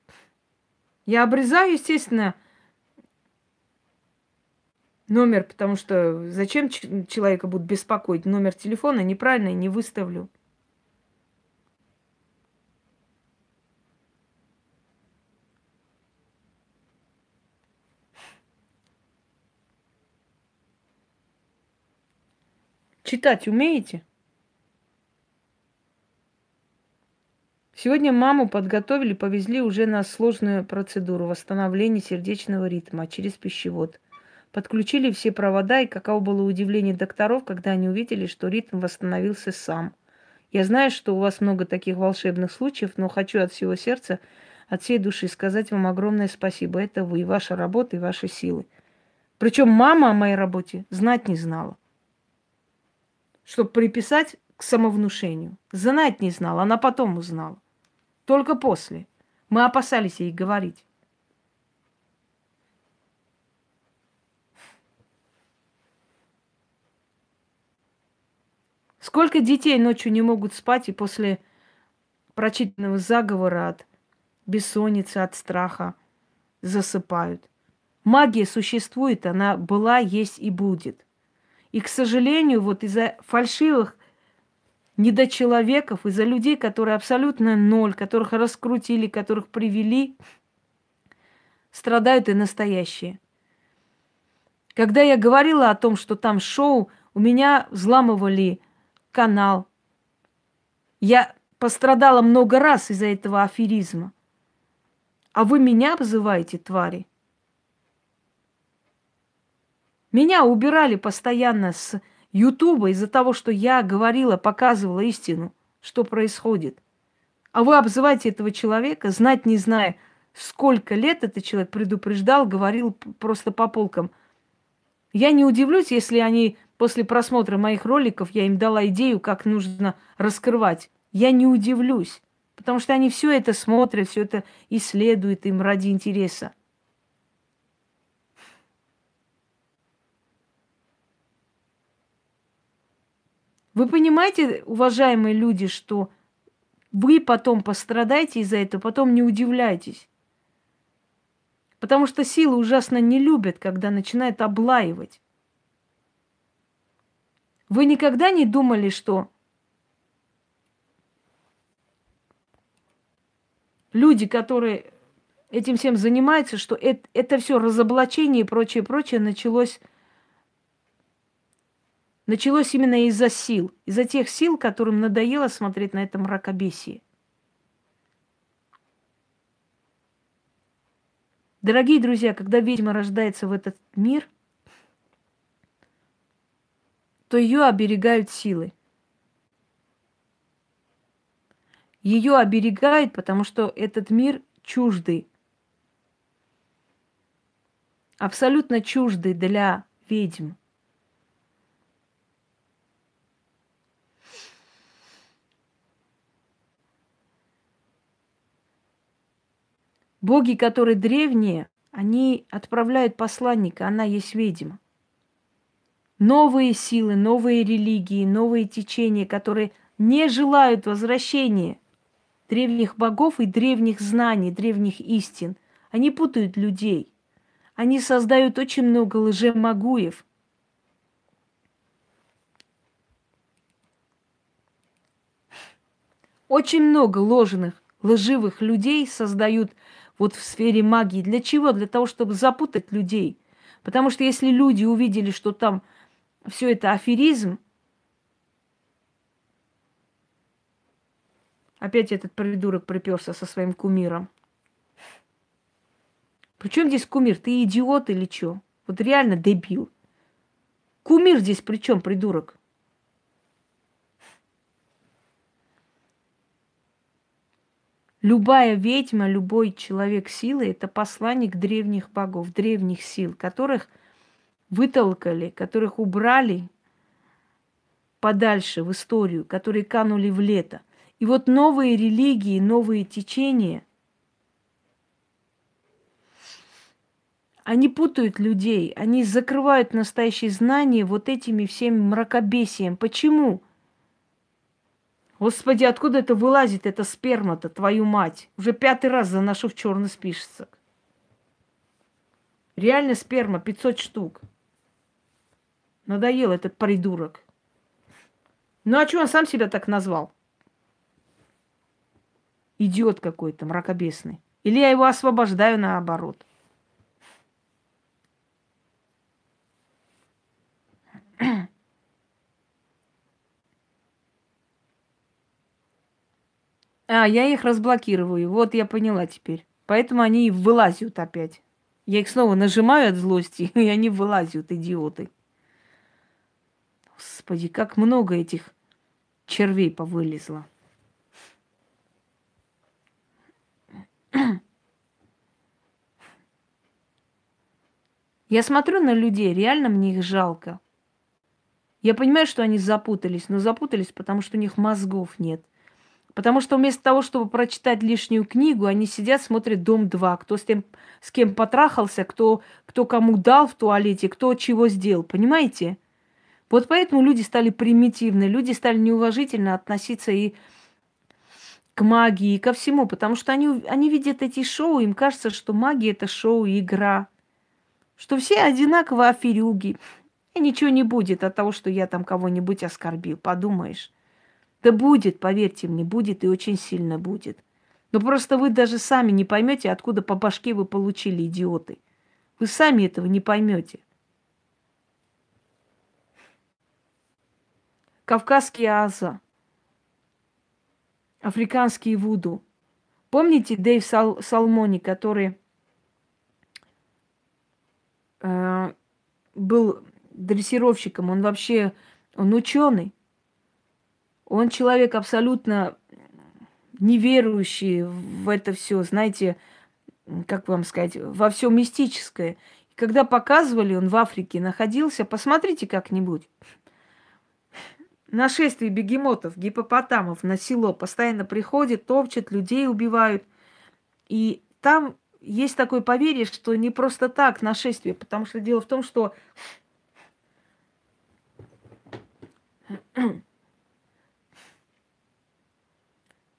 Я обрезаю, естественно, номер, потому что зачем человека будут беспокоить? Номер телефона неправильно не выставлю. Читать умеете? Сегодня маму подготовили, повезли уже на сложную процедуру восстановления сердечного ритма через пищевод. Подключили все провода, и каково было удивление докторов, когда они увидели, что ритм восстановился сам. Я знаю, что у вас много таких волшебных случаев, но хочу от всего сердца, от всей души сказать вам огромное спасибо. Это вы, ваша работа и ваши силы. Причем мама о моей работе знать не знала. Чтобы приписать к самовнушению. Знать не знала, она потом узнала. Только после. Мы опасались ей говорить. Сколько детей ночью не могут спать и после прочитанного заговора от бессонницы, от страха засыпают. Магия существует, она была, есть и будет. И, к сожалению, вот из-за фальшивых недочеловеков, из-за людей, которые абсолютно ноль, которых раскрутили, которых привели, страдают и настоящие. Когда я говорила о том, что там шоу, у меня взламывали канал. Я пострадала много раз из-за этого аферизма. А вы меня вызываете, твари? Меня убирали постоянно с Ютуба из-за того, что я говорила, показывала истину, что происходит. А вы обзываете этого человека, знать не зная, сколько лет этот человек предупреждал, говорил просто по полкам. Я не удивлюсь, если они после просмотра моих роликов, я им дала идею, как нужно раскрывать. Я не удивлюсь, потому что они все это смотрят, все это исследуют им ради интереса. Вы понимаете, уважаемые люди, что вы потом пострадаете из-за этого, потом не удивляйтесь. Потому что силы ужасно не любят, когда начинают облаивать. Вы никогда не думали, что люди, которые этим всем занимаются, что это, это все разоблачение и прочее, прочее началось началось именно из-за сил, из-за тех сил, которым надоело смотреть на это мракобесие. Дорогие друзья, когда ведьма рождается в этот мир, то ее оберегают силы. Ее оберегают, потому что этот мир чуждый. Абсолютно чуждый для ведьм. Боги, которые древние, они отправляют посланника, она есть ведьма. Новые силы, новые религии, новые течения, которые не желают возвращения древних богов и древних знаний, древних истин. Они путают людей. Они создают очень много лжемагуев. Очень много ложных, лживых людей создают вот в сфере магии. Для чего? Для того, чтобы запутать людей. Потому что если люди увидели, что там все это аферизм, опять этот придурок приперся со своим кумиром. Причем здесь кумир? Ты идиот или что? Вот реально дебил. Кумир здесь при чем, придурок? Любая ведьма, любой человек силы – это посланник древних богов, древних сил, которых вытолкали, которых убрали подальше в историю, которые канули в лето. И вот новые религии, новые течения, они путают людей, они закрывают настоящие знания вот этими всеми мракобесием. Почему? Господи, откуда это вылазит, эта сперма-то, твою мать? Уже пятый раз заношу в черный список. Реально сперма 500 штук. Надоел этот придурок. Ну а что он сам себя так назвал? Идиот какой-то, мракобесный. Или я его освобождаю наоборот. А, я их разблокирую. Вот я поняла теперь. Поэтому они и вылазят опять. Я их снова нажимаю от злости, и они вылазят, идиоты. Господи, как много этих червей повылезло. Я смотрю на людей, реально мне их жалко. Я понимаю, что они запутались, но запутались, потому что у них мозгов нет. Потому что вместо того, чтобы прочитать лишнюю книгу, они сидят, смотрят «Дом-2», кто с, тем, с кем потрахался, кто, кто кому дал в туалете, кто чего сделал. Понимаете? Вот поэтому люди стали примитивны, люди стали неуважительно относиться и к магии, и ко всему, потому что они, они видят эти шоу, им кажется, что магия – это шоу, игра, что все одинаково аферюги, и ничего не будет от того, что я там кого-нибудь оскорбил, подумаешь. Да будет, поверьте мне, будет и очень сильно будет. Но просто вы даже сами не поймете, откуда по башке вы получили, идиоты. Вы сами этого не поймете. Кавказский аза, африканский вуду. Помните Дэйв Сал- Салмони, который э, был дрессировщиком, он вообще, он ученый. Он человек абсолютно неверующий в это все, знаете, как вам сказать, во все мистическое. И когда показывали, он в Африке находился, посмотрите как-нибудь. Нашествие бегемотов, гипопотамов на село постоянно приходят, топчут, людей убивают. И там есть такое поверье, что не просто так нашествие, потому что дело в том, что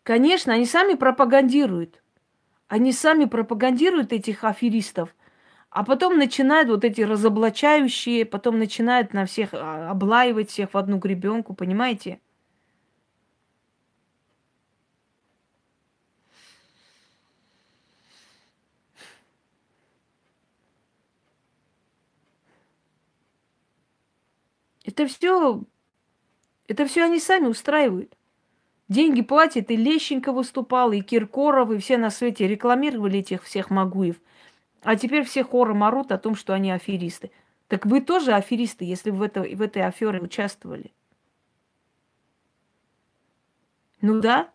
Конечно, они сами пропагандируют. Они сами пропагандируют этих аферистов, а потом начинают вот эти разоблачающие, потом начинают на всех а, облаивать всех в одну гребенку, понимаете? Это все, это все они сами устраивают. Деньги платит, и Лещенко выступал, и Киркоров, и все на свете рекламировали этих всех Магуев. А теперь все хором орут о том, что они аферисты. Так вы тоже аферисты, если в, это, в этой афере участвовали. Ну да.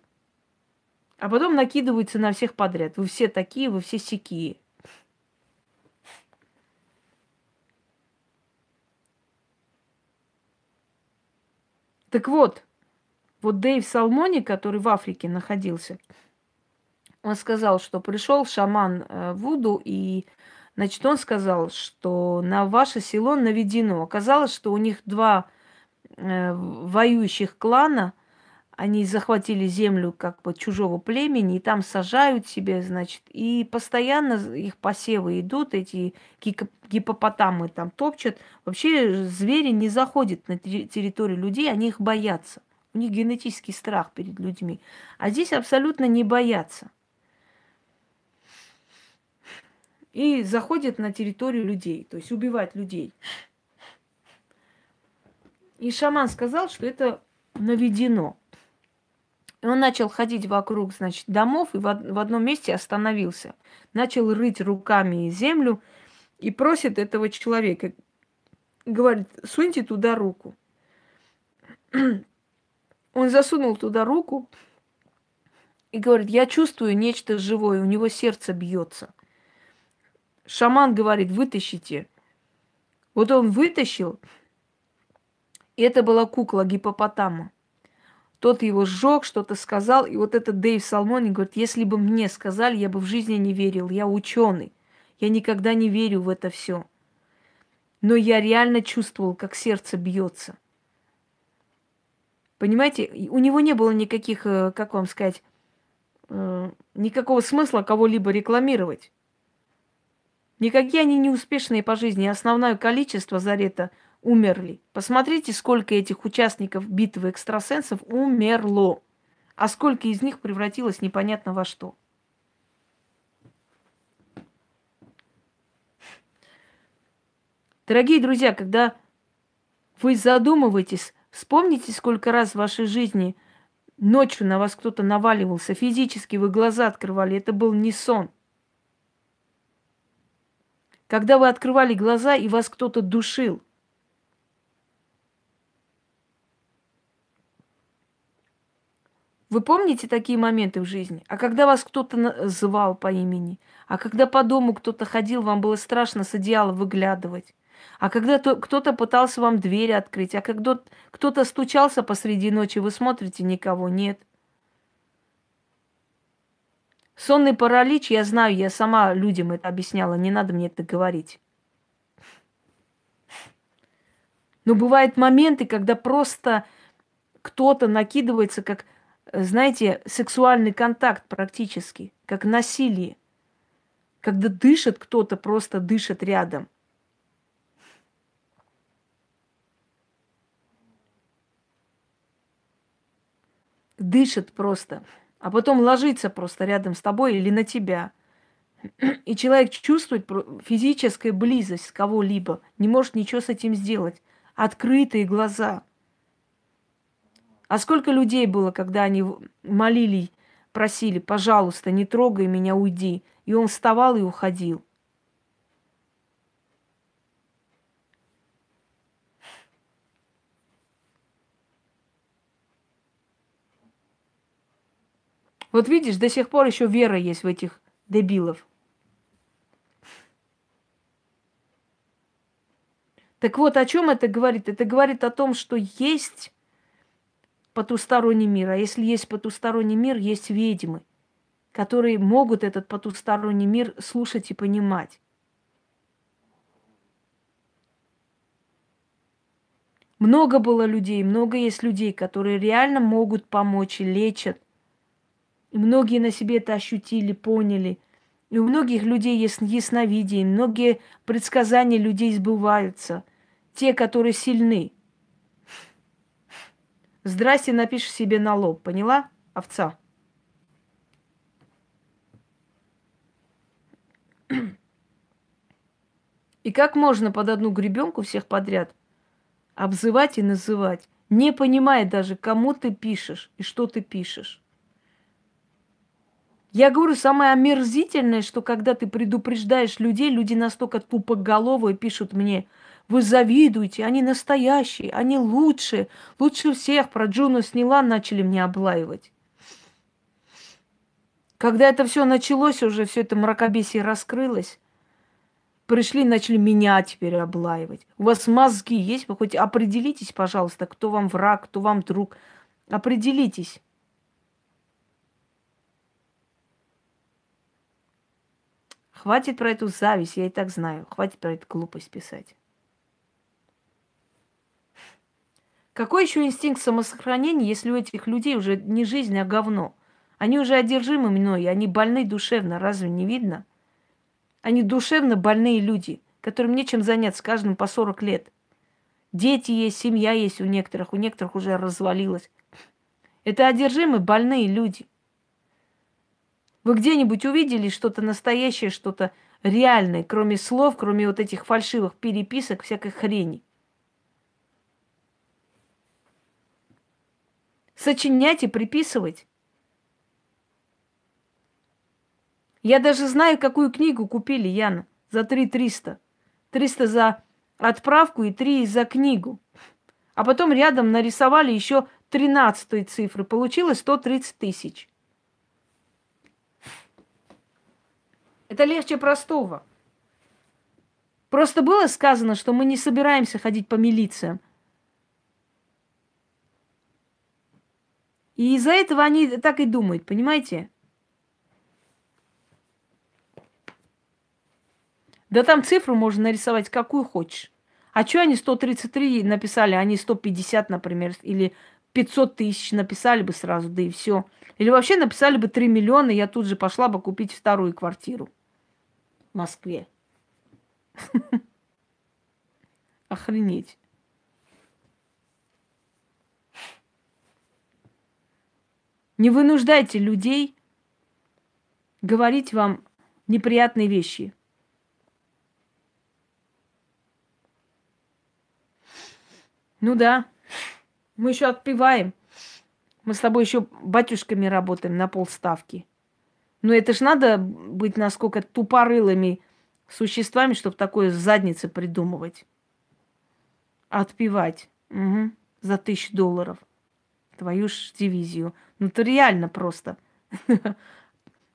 А потом накидываются на всех подряд. Вы все такие, вы все сякие. Так вот, вот Дэйв Салмони, который в Африке находился, он сказал, что пришел шаман э, Вуду, и, значит, он сказал, что на ваше село наведено. Оказалось, что у них два э, воюющих клана, они захватили землю как бы чужого племени, и там сажают себе, значит, и постоянно их посевы идут, эти гипопотамы там топчат. Вообще звери не заходят на территорию людей, они их боятся. У них генетический страх перед людьми. А здесь абсолютно не боятся. И заходят на территорию людей, то есть убивать людей. И шаман сказал, что это наведено. И он начал ходить вокруг, значит, домов и в одном месте остановился. Начал рыть руками землю и просит этого человека, говорит, суньте туда руку. Он засунул туда руку и говорит, я чувствую нечто живое, у него сердце бьется. Шаман говорит, вытащите. Вот он вытащил, и это была кукла гипопотама. Тот его сжег, что-то сказал, и вот этот Дэйв Салмони говорит, если бы мне сказали, я бы в жизни не верил, я ученый, я никогда не верю в это все. Но я реально чувствовал, как сердце бьется – Понимаете, у него не было никаких, э, как вам сказать, э, никакого смысла кого-либо рекламировать. Никакие они не успешные по жизни. Основное количество Зарета умерли. Посмотрите, сколько этих участников битвы экстрасенсов умерло. А сколько из них превратилось непонятно во что. Дорогие друзья, когда вы задумываетесь Вспомните, сколько раз в вашей жизни ночью на вас кто-то наваливался, физически вы глаза открывали, это был не сон. Когда вы открывали глаза, и вас кто-то душил. Вы помните такие моменты в жизни? А когда вас кто-то звал по имени? А когда по дому кто-то ходил, вам было страшно с одеяла выглядывать? А когда кто-то пытался вам дверь открыть, а когда кто-то стучался посреди ночи, вы смотрите, никого нет. Сонный паралич, я знаю, я сама людям это объясняла, не надо мне это говорить. Но бывают моменты, когда просто кто-то накидывается, как, знаете, сексуальный контакт практически, как насилие. Когда дышит кто-то, просто дышит рядом. Дышит просто а потом ложится просто рядом с тобой или на тебя. И человек чувствует физическую близость кого-либо, не может ничего с этим сделать. Открытые глаза. А сколько людей было, когда они молили, просили, пожалуйста, не трогай меня, уйди. И он вставал и уходил. Вот видишь, до сих пор еще вера есть в этих дебилов. Так вот, о чем это говорит? Это говорит о том, что есть потусторонний мир. А если есть потусторонний мир, есть ведьмы, которые могут этот потусторонний мир слушать и понимать. Много было людей, много есть людей, которые реально могут помочь и лечат и многие на себе это ощутили, поняли. И у многих людей есть ясновидение, многие предсказания людей сбываются. Те, которые сильны. Здрасте, напишешь себе на лоб, поняла, овца? И как можно под одну гребенку всех подряд обзывать и называть, не понимая даже, кому ты пишешь и что ты пишешь? Я говорю, самое омерзительное, что когда ты предупреждаешь людей, люди настолько тупоголовые пишут мне, вы завидуете, они настоящие, они лучше, лучше всех. Про Джуну сняла, начали мне облаивать. Когда это все началось, уже все это мракобесие раскрылось, пришли, начали меня теперь облаивать. У вас мозги есть? Вы хоть определитесь, пожалуйста, кто вам враг, кто вам друг. Определитесь. Хватит про эту зависть, я и так знаю. Хватит про эту глупость писать. Какой еще инстинкт самосохранения, если у этих людей уже не жизнь, а говно? Они уже одержимы мной, они больны душевно, разве не видно? Они душевно больные люди, которым нечем заняться, каждым по 40 лет. Дети есть, семья есть у некоторых, у некоторых уже развалилась. Это одержимые больные люди – вы где-нибудь увидели что-то настоящее, что-то реальное, кроме слов, кроме вот этих фальшивых переписок, всякой хрени? Сочинять и приписывать. Я даже знаю, какую книгу купили, Яна, за 3 300. 300 за отправку и 3 за книгу. А потом рядом нарисовали еще 13 цифры. Получилось 130 тысяч. Это легче простого. Просто было сказано, что мы не собираемся ходить по милициям. И из-за этого они так и думают, понимаете? Да там цифру можно нарисовать какую хочешь. А что они 133 написали, а они 150, например, или 500 тысяч написали бы сразу, да и все. Или вообще написали бы 3 миллиона, я тут же пошла бы купить вторую квартиру. Москве. Охренеть. Не вынуждайте людей говорить вам неприятные вещи. Ну да, мы еще отпеваем. Мы с тобой еще батюшками работаем на полставки. Но это ж надо быть насколько тупорылыми существами, чтобы такое задницы придумывать. Отпивать. Угу. За тысячу долларов. Твою ж дивизию. Ну, это реально просто.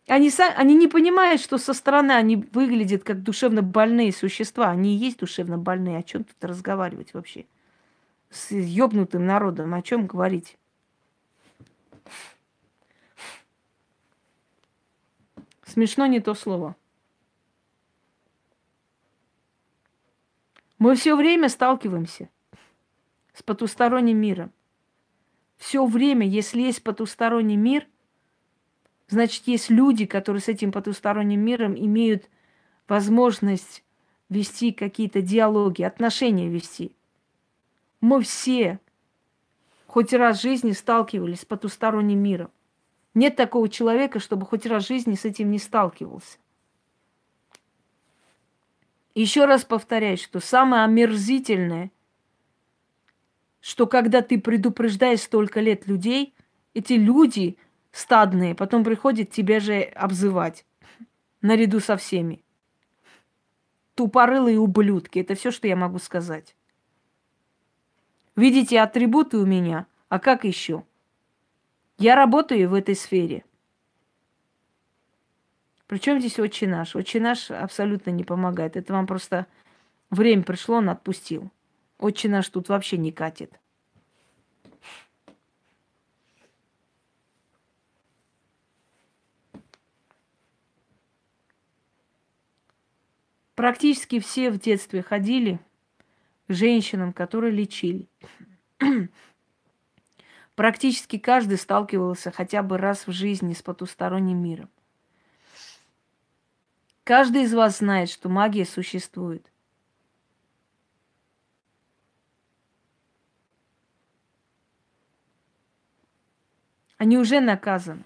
Они, сами, они не понимают, что со стороны они выглядят как душевно больные существа. Они и есть душевно больные. О чем тут разговаривать вообще? С ёбнутым народом. О чем говорить? Смешно не то слово. Мы все время сталкиваемся с потусторонним миром. Все время, если есть потусторонний мир, значит, есть люди, которые с этим потусторонним миром имеют возможность вести какие-то диалоги, отношения вести. Мы все хоть раз в жизни сталкивались с потусторонним миром. Нет такого человека, чтобы хоть раз в жизни с этим не сталкивался. Еще раз повторяю, что самое омерзительное, что когда ты предупреждаешь столько лет людей, эти люди стадные потом приходят тебя же обзывать наряду со всеми. Тупорылые ублюдки. Это все, что я могу сказать. Видите атрибуты у меня, а как еще? Я работаю в этой сфере. Причем здесь отче наш? Отче наш абсолютно не помогает. Это вам просто время пришло, он отпустил. Отче наш тут вообще не катит. Практически все в детстве ходили к женщинам, которые лечили. Практически каждый сталкивался хотя бы раз в жизни с потусторонним миром. Каждый из вас знает, что магия существует. Они уже наказаны.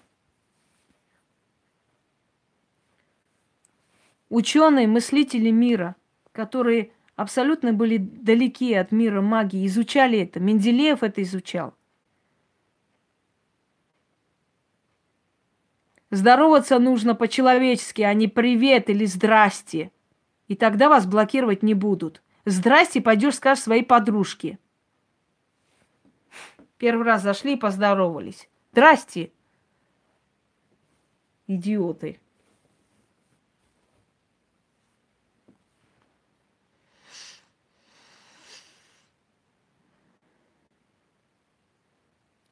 Ученые, мыслители мира, которые абсолютно были далеки от мира магии, изучали это. Менделеев это изучал. Здороваться нужно по-человечески, а не привет или здрасте. И тогда вас блокировать не будут. Здрасте, пойдешь, скажешь своей подружке. Первый раз зашли и поздоровались. Здрасте. Идиоты.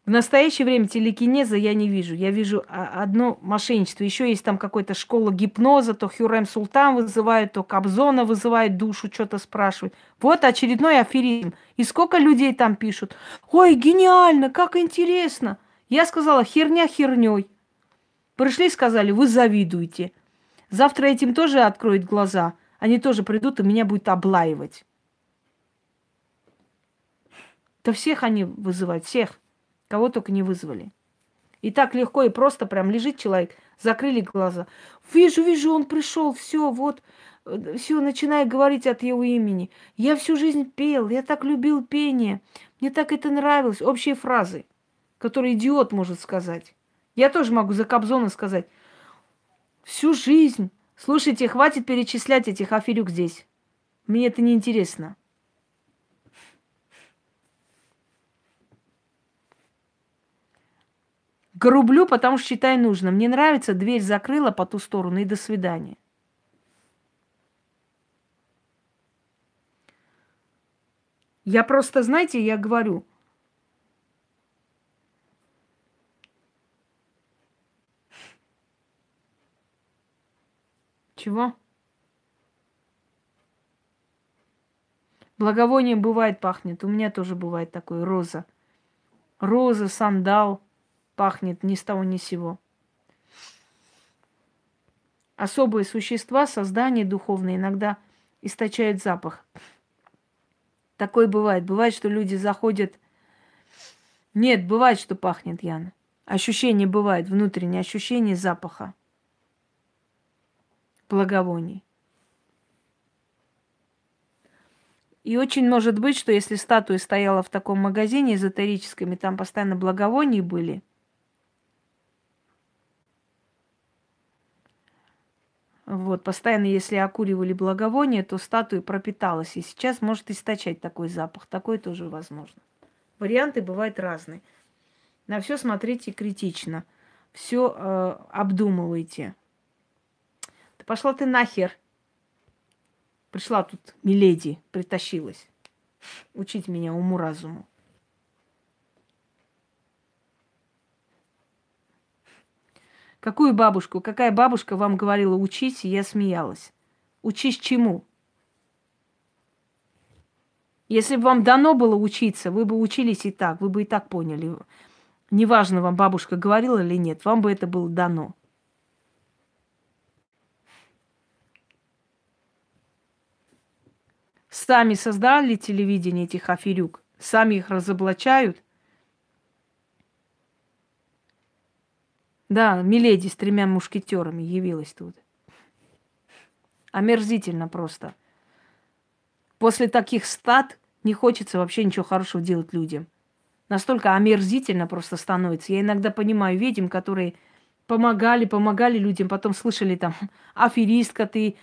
В настоящее время телекинеза я не вижу. Я вижу одно мошенничество. Еще есть там какая-то школа гипноза, то Хюрем Султан вызывает, то Кобзона вызывает душу, что-то спрашивает. Вот очередной аферизм. И сколько людей там пишут. Ой, гениально, как интересно. Я сказала, херня херней. Пришли, сказали, вы завидуете. Завтра этим тоже откроют глаза. Они тоже придут и меня будут облаивать. Да всех они вызывают, всех. Кого только не вызвали. И так легко и просто прям лежит человек, закрыли глаза. Вижу, вижу, он пришел, все, вот, э, все, начинаю говорить от его имени. Я всю жизнь пел, я так любил пение, мне так это нравилось. Общие фразы, которые идиот может сказать. Я тоже могу за Кобзона сказать. Всю жизнь. Слушайте, хватит перечислять этих аферюк здесь. Мне это не Грублю, потому что считаю нужно. Мне нравится, дверь закрыла по ту сторону и до свидания. Я просто, знаете, я говорю, Чего? Благовоние бывает пахнет. У меня тоже бывает такое роза. Роза, сандал пахнет ни с того ни с сего. Особые существа, создания духовные иногда источают запах. Такое бывает. Бывает, что люди заходят... Нет, бывает, что пахнет, Яна. Ощущение бывает, внутреннее ощущение запаха. Благовоний. И очень может быть, что если статуя стояла в таком магазине эзотерическом, и там постоянно благовония были – Вот, постоянно, если окуривали благовоние, то статуя пропиталась. И сейчас может источать такой запах. Такое тоже возможно. Варианты бывают разные. На все смотрите критично. Все э, обдумывайте. Да пошла ты нахер. Пришла тут миледи, притащилась. Учить меня уму-разуму. Какую бабушку? Какая бабушка вам говорила учись, и я смеялась? Учись чему? Если бы вам дано было учиться, вы бы учились и так, вы бы и так поняли. Неважно, вам бабушка говорила или нет, вам бы это было дано. Сами создали телевидение этих аферюк, сами их разоблачают. Да, Миледи с тремя мушкетерами явилась тут. Омерзительно просто. После таких стат не хочется вообще ничего хорошего делать людям. Настолько омерзительно просто становится. Я иногда понимаю ведьм, которые помогали, помогали людям, потом слышали там аферистка ты,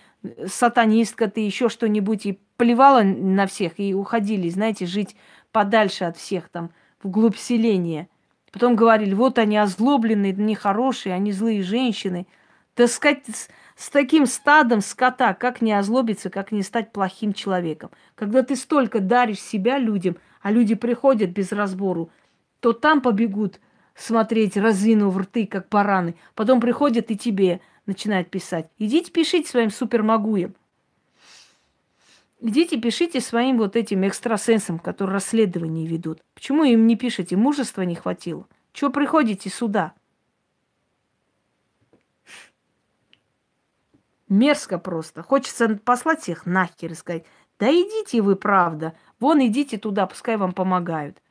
сатанистка ты, еще что-нибудь, и плевала на всех, и уходили, знаете, жить подальше от всех там, вглубь селения. Потом говорили, вот они озлобленные, нехорошие, они злые женщины. Да сказать, с таким стадом скота, как не озлобиться, как не стать плохим человеком. Когда ты столько даришь себя людям, а люди приходят без разбору, то там побегут смотреть, разинув рты, как бараны. Потом приходят и тебе начинают писать. Идите пишите своим супермагуем. Идите пишите своим вот этим экстрасенсам, которые расследования ведут. Почему им не пишете? Мужества не хватило. Чего приходите сюда? Мерзко просто. Хочется послать всех нахер и сказать, да идите вы, правда. Вон идите туда, пускай вам помогают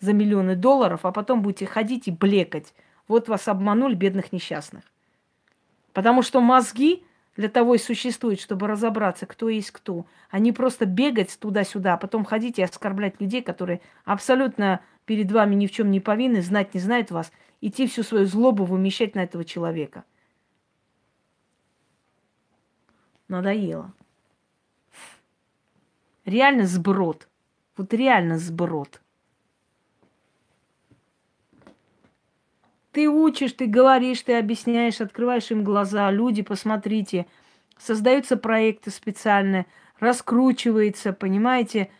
за миллионы долларов, а потом будете ходить и блекать. Вот вас обманули, бедных несчастных. Потому что мозги для того и существуют, чтобы разобраться, кто есть кто. А не просто бегать туда-сюда, а потом ходить и оскорблять людей, которые абсолютно перед вами ни в чем не повинны, знать не знают вас, идти всю свою злобу вымещать на этого человека. надоело. Реально сброд. Вот реально сброд. Ты учишь, ты говоришь, ты объясняешь, открываешь им глаза. Люди, посмотрите, создаются проекты специальные, раскручивается, понимаете?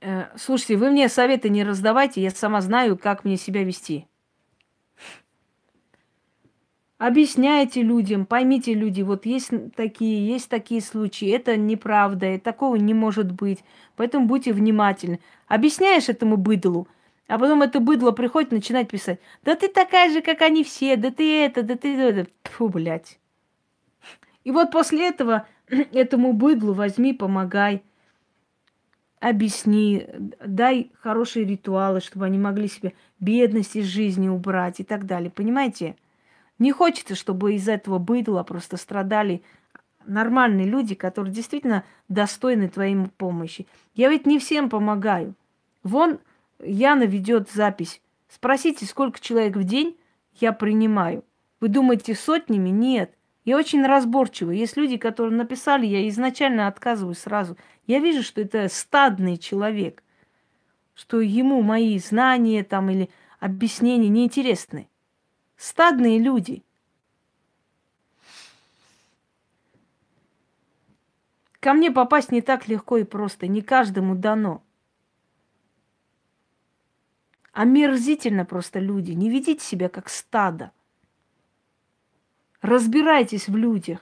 Э, слушайте, вы мне советы не раздавайте, я сама знаю, как мне себя вести. Объясняйте людям, поймите люди, вот есть такие, есть такие случаи, это неправда, и такого не может быть. Поэтому будьте внимательны. Объясняешь этому быдлу, а потом это быдло приходит начинать писать. Да ты такая же, как они все, да ты это, да ты это. Фу, блядь. И вот после этого этому быдлу возьми, помогай, объясни, дай хорошие ритуалы, чтобы они могли себе бедность из жизни убрать и так далее. Понимаете? Не хочется, чтобы из этого быдла просто страдали нормальные люди, которые действительно достойны твоей помощи. Я ведь не всем помогаю. Вон Яна ведет запись. Спросите, сколько человек в день я принимаю. Вы думаете сотнями? Нет. Я очень разборчива. Есть люди, которые написали, я изначально отказываю сразу. Я вижу, что это стадный человек, что ему мои знания там или объяснения неинтересны. Стадные люди. Ко мне попасть не так легко и просто, не каждому дано. Омерзительно просто люди. Не ведите себя как стадо. Разбирайтесь в людях.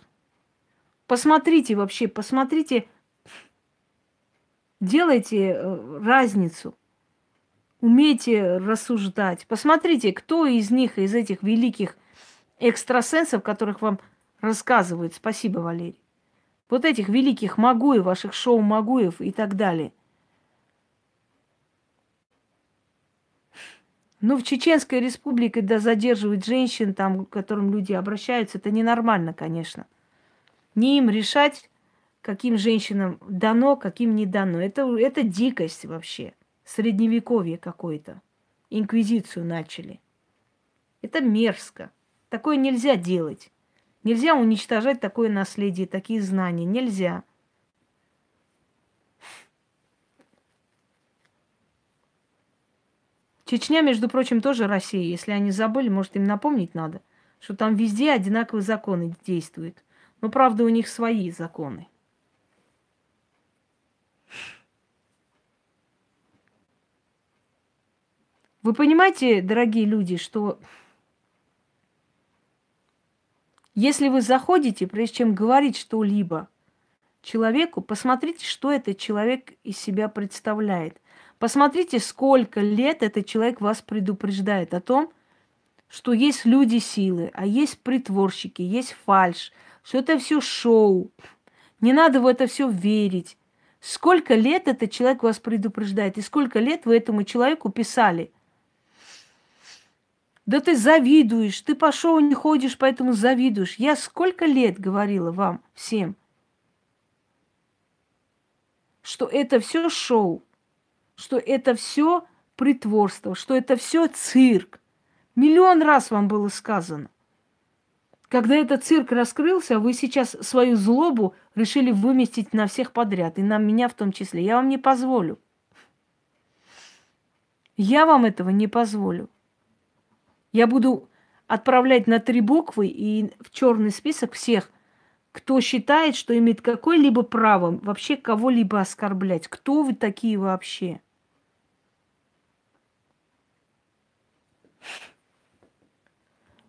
Посмотрите вообще, посмотрите, делайте э, разницу умейте рассуждать. Посмотрите, кто из них, из этих великих экстрасенсов, которых вам рассказывают, спасибо, Валерий, вот этих великих Магуев, ваших шоу Магуев и так далее. Ну, в Чеченской республике, да, задерживать женщин, там, к которым люди обращаются, это ненормально, конечно. Не им решать, каким женщинам дано, каким не дано. Это, это дикость вообще средневековье какое-то. Инквизицию начали. Это мерзко. Такое нельзя делать. Нельзя уничтожать такое наследие, такие знания. Нельзя. Чечня, между прочим, тоже Россия. Если они забыли, может, им напомнить надо, что там везде одинаковые законы действуют. Но, правда, у них свои законы. Вы понимаете, дорогие люди, что Если вы заходите, прежде чем говорить что-либо человеку, посмотрите, что этот человек из себя представляет. Посмотрите, сколько лет этот человек вас предупреждает о том, что есть люди силы, а есть притворщики, есть фальш, что это все шоу. Не надо в это все верить. Сколько лет этот человек вас предупреждает, и сколько лет вы этому человеку писали. Да ты завидуешь, ты по шоу не ходишь, поэтому завидуешь. Я сколько лет говорила вам всем, что это все шоу, что это все притворство, что это все цирк. Миллион раз вам было сказано. Когда этот цирк раскрылся, вы сейчас свою злобу решили выместить на всех подряд, и на меня в том числе. Я вам не позволю. Я вам этого не позволю. Я буду отправлять на три буквы и в черный список всех, кто считает, что имеет какое-либо право вообще кого-либо оскорблять. Кто вы такие вообще?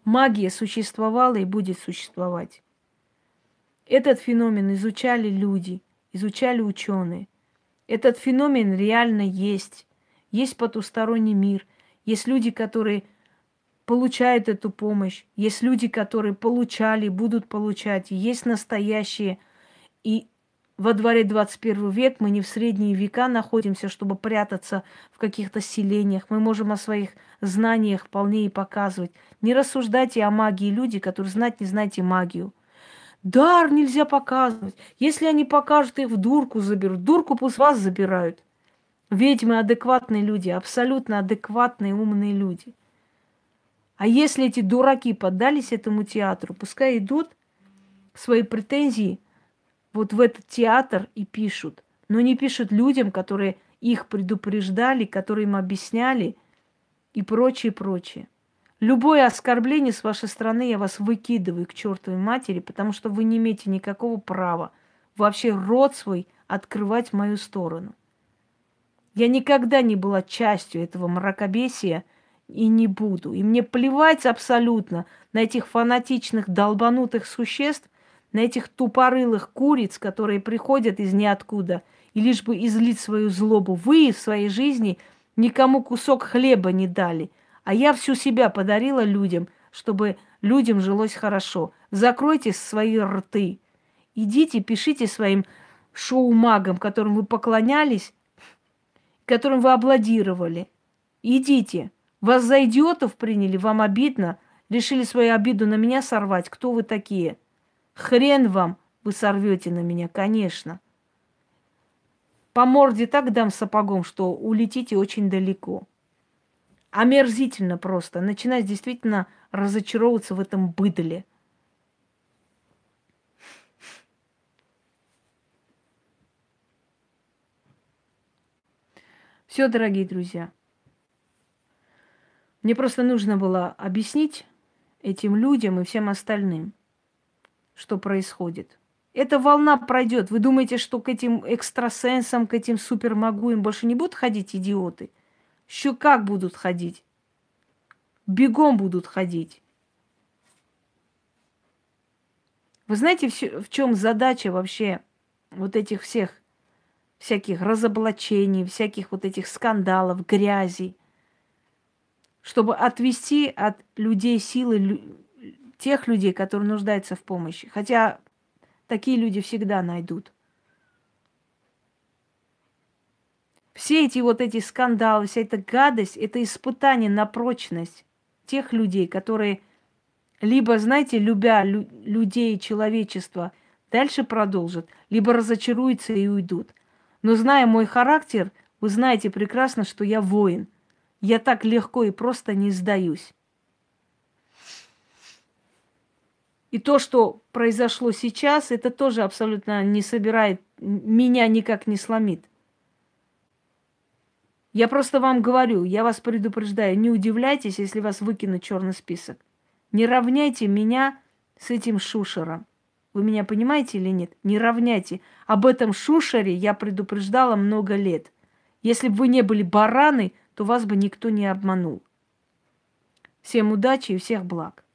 Магия существовала и будет существовать. Этот феномен изучали люди, изучали ученые. Этот феномен реально есть. Есть потусторонний мир. Есть люди, которые получают эту помощь. Есть люди, которые получали, будут получать. Есть настоящие. И во дворе 21 век мы не в средние века находимся, чтобы прятаться в каких-то селениях. Мы можем о своих знаниях вполне и показывать. Не рассуждайте о магии люди, которые знать не знаете магию. Дар нельзя показывать. Если они покажут, их в дурку заберут. Дурку пусть вас забирают. Ведьмы адекватные люди, абсолютно адекватные умные люди. А если эти дураки поддались этому театру, пускай идут свои претензии – вот в этот театр и пишут. Но не пишут людям, которые их предупреждали, которые им объясняли и прочее, прочее. Любое оскорбление с вашей стороны я вас выкидываю к чертовой матери, потому что вы не имеете никакого права вообще рот свой открывать в мою сторону. Я никогда не была частью этого мракобесия и не буду. И мне плевать абсолютно на этих фанатичных долбанутых существ, на этих тупорылых куриц, которые приходят из ниоткуда, и лишь бы излить свою злобу. Вы в своей жизни никому кусок хлеба не дали, а я всю себя подарила людям, чтобы людям жилось хорошо. Закройте свои рты. Идите, пишите своим шоу-магам, которым вы поклонялись, которым вы аплодировали. Идите. Вас за идиотов приняли, вам обидно, решили свою обиду на меня сорвать. Кто вы такие? Хрен вам, вы сорвете на меня, конечно. По морде так дам сапогом, что улетите очень далеко. Омерзительно просто. Начинать действительно разочаровываться в этом быдле. Все, дорогие друзья. Мне просто нужно было объяснить этим людям и всем остальным – что происходит. Эта волна пройдет. Вы думаете, что к этим экстрасенсам, к этим супермагуям больше не будут ходить идиоты? Еще как будут ходить? Бегом будут ходить. Вы знаете, в чем задача вообще вот этих всех всяких разоблачений, всяких вот этих скандалов, грязи, чтобы отвести от людей силы тех людей, которые нуждаются в помощи. Хотя такие люди всегда найдут. Все эти вот эти скандалы, вся эта гадость, это испытание на прочность тех людей, которые либо, знаете, любя лю- людей человечество, дальше продолжат, либо разочаруются и уйдут. Но зная мой характер, вы знаете прекрасно, что я воин. Я так легко и просто не сдаюсь. И то, что произошло сейчас, это тоже абсолютно не собирает, меня никак не сломит. Я просто вам говорю, я вас предупреждаю, не удивляйтесь, если вас выкинут черный список. Не равняйте меня с этим шушером. Вы меня понимаете или нет? Не равняйте. Об этом шушере я предупреждала много лет. Если бы вы не были бараны, то вас бы никто не обманул. Всем удачи и всех благ.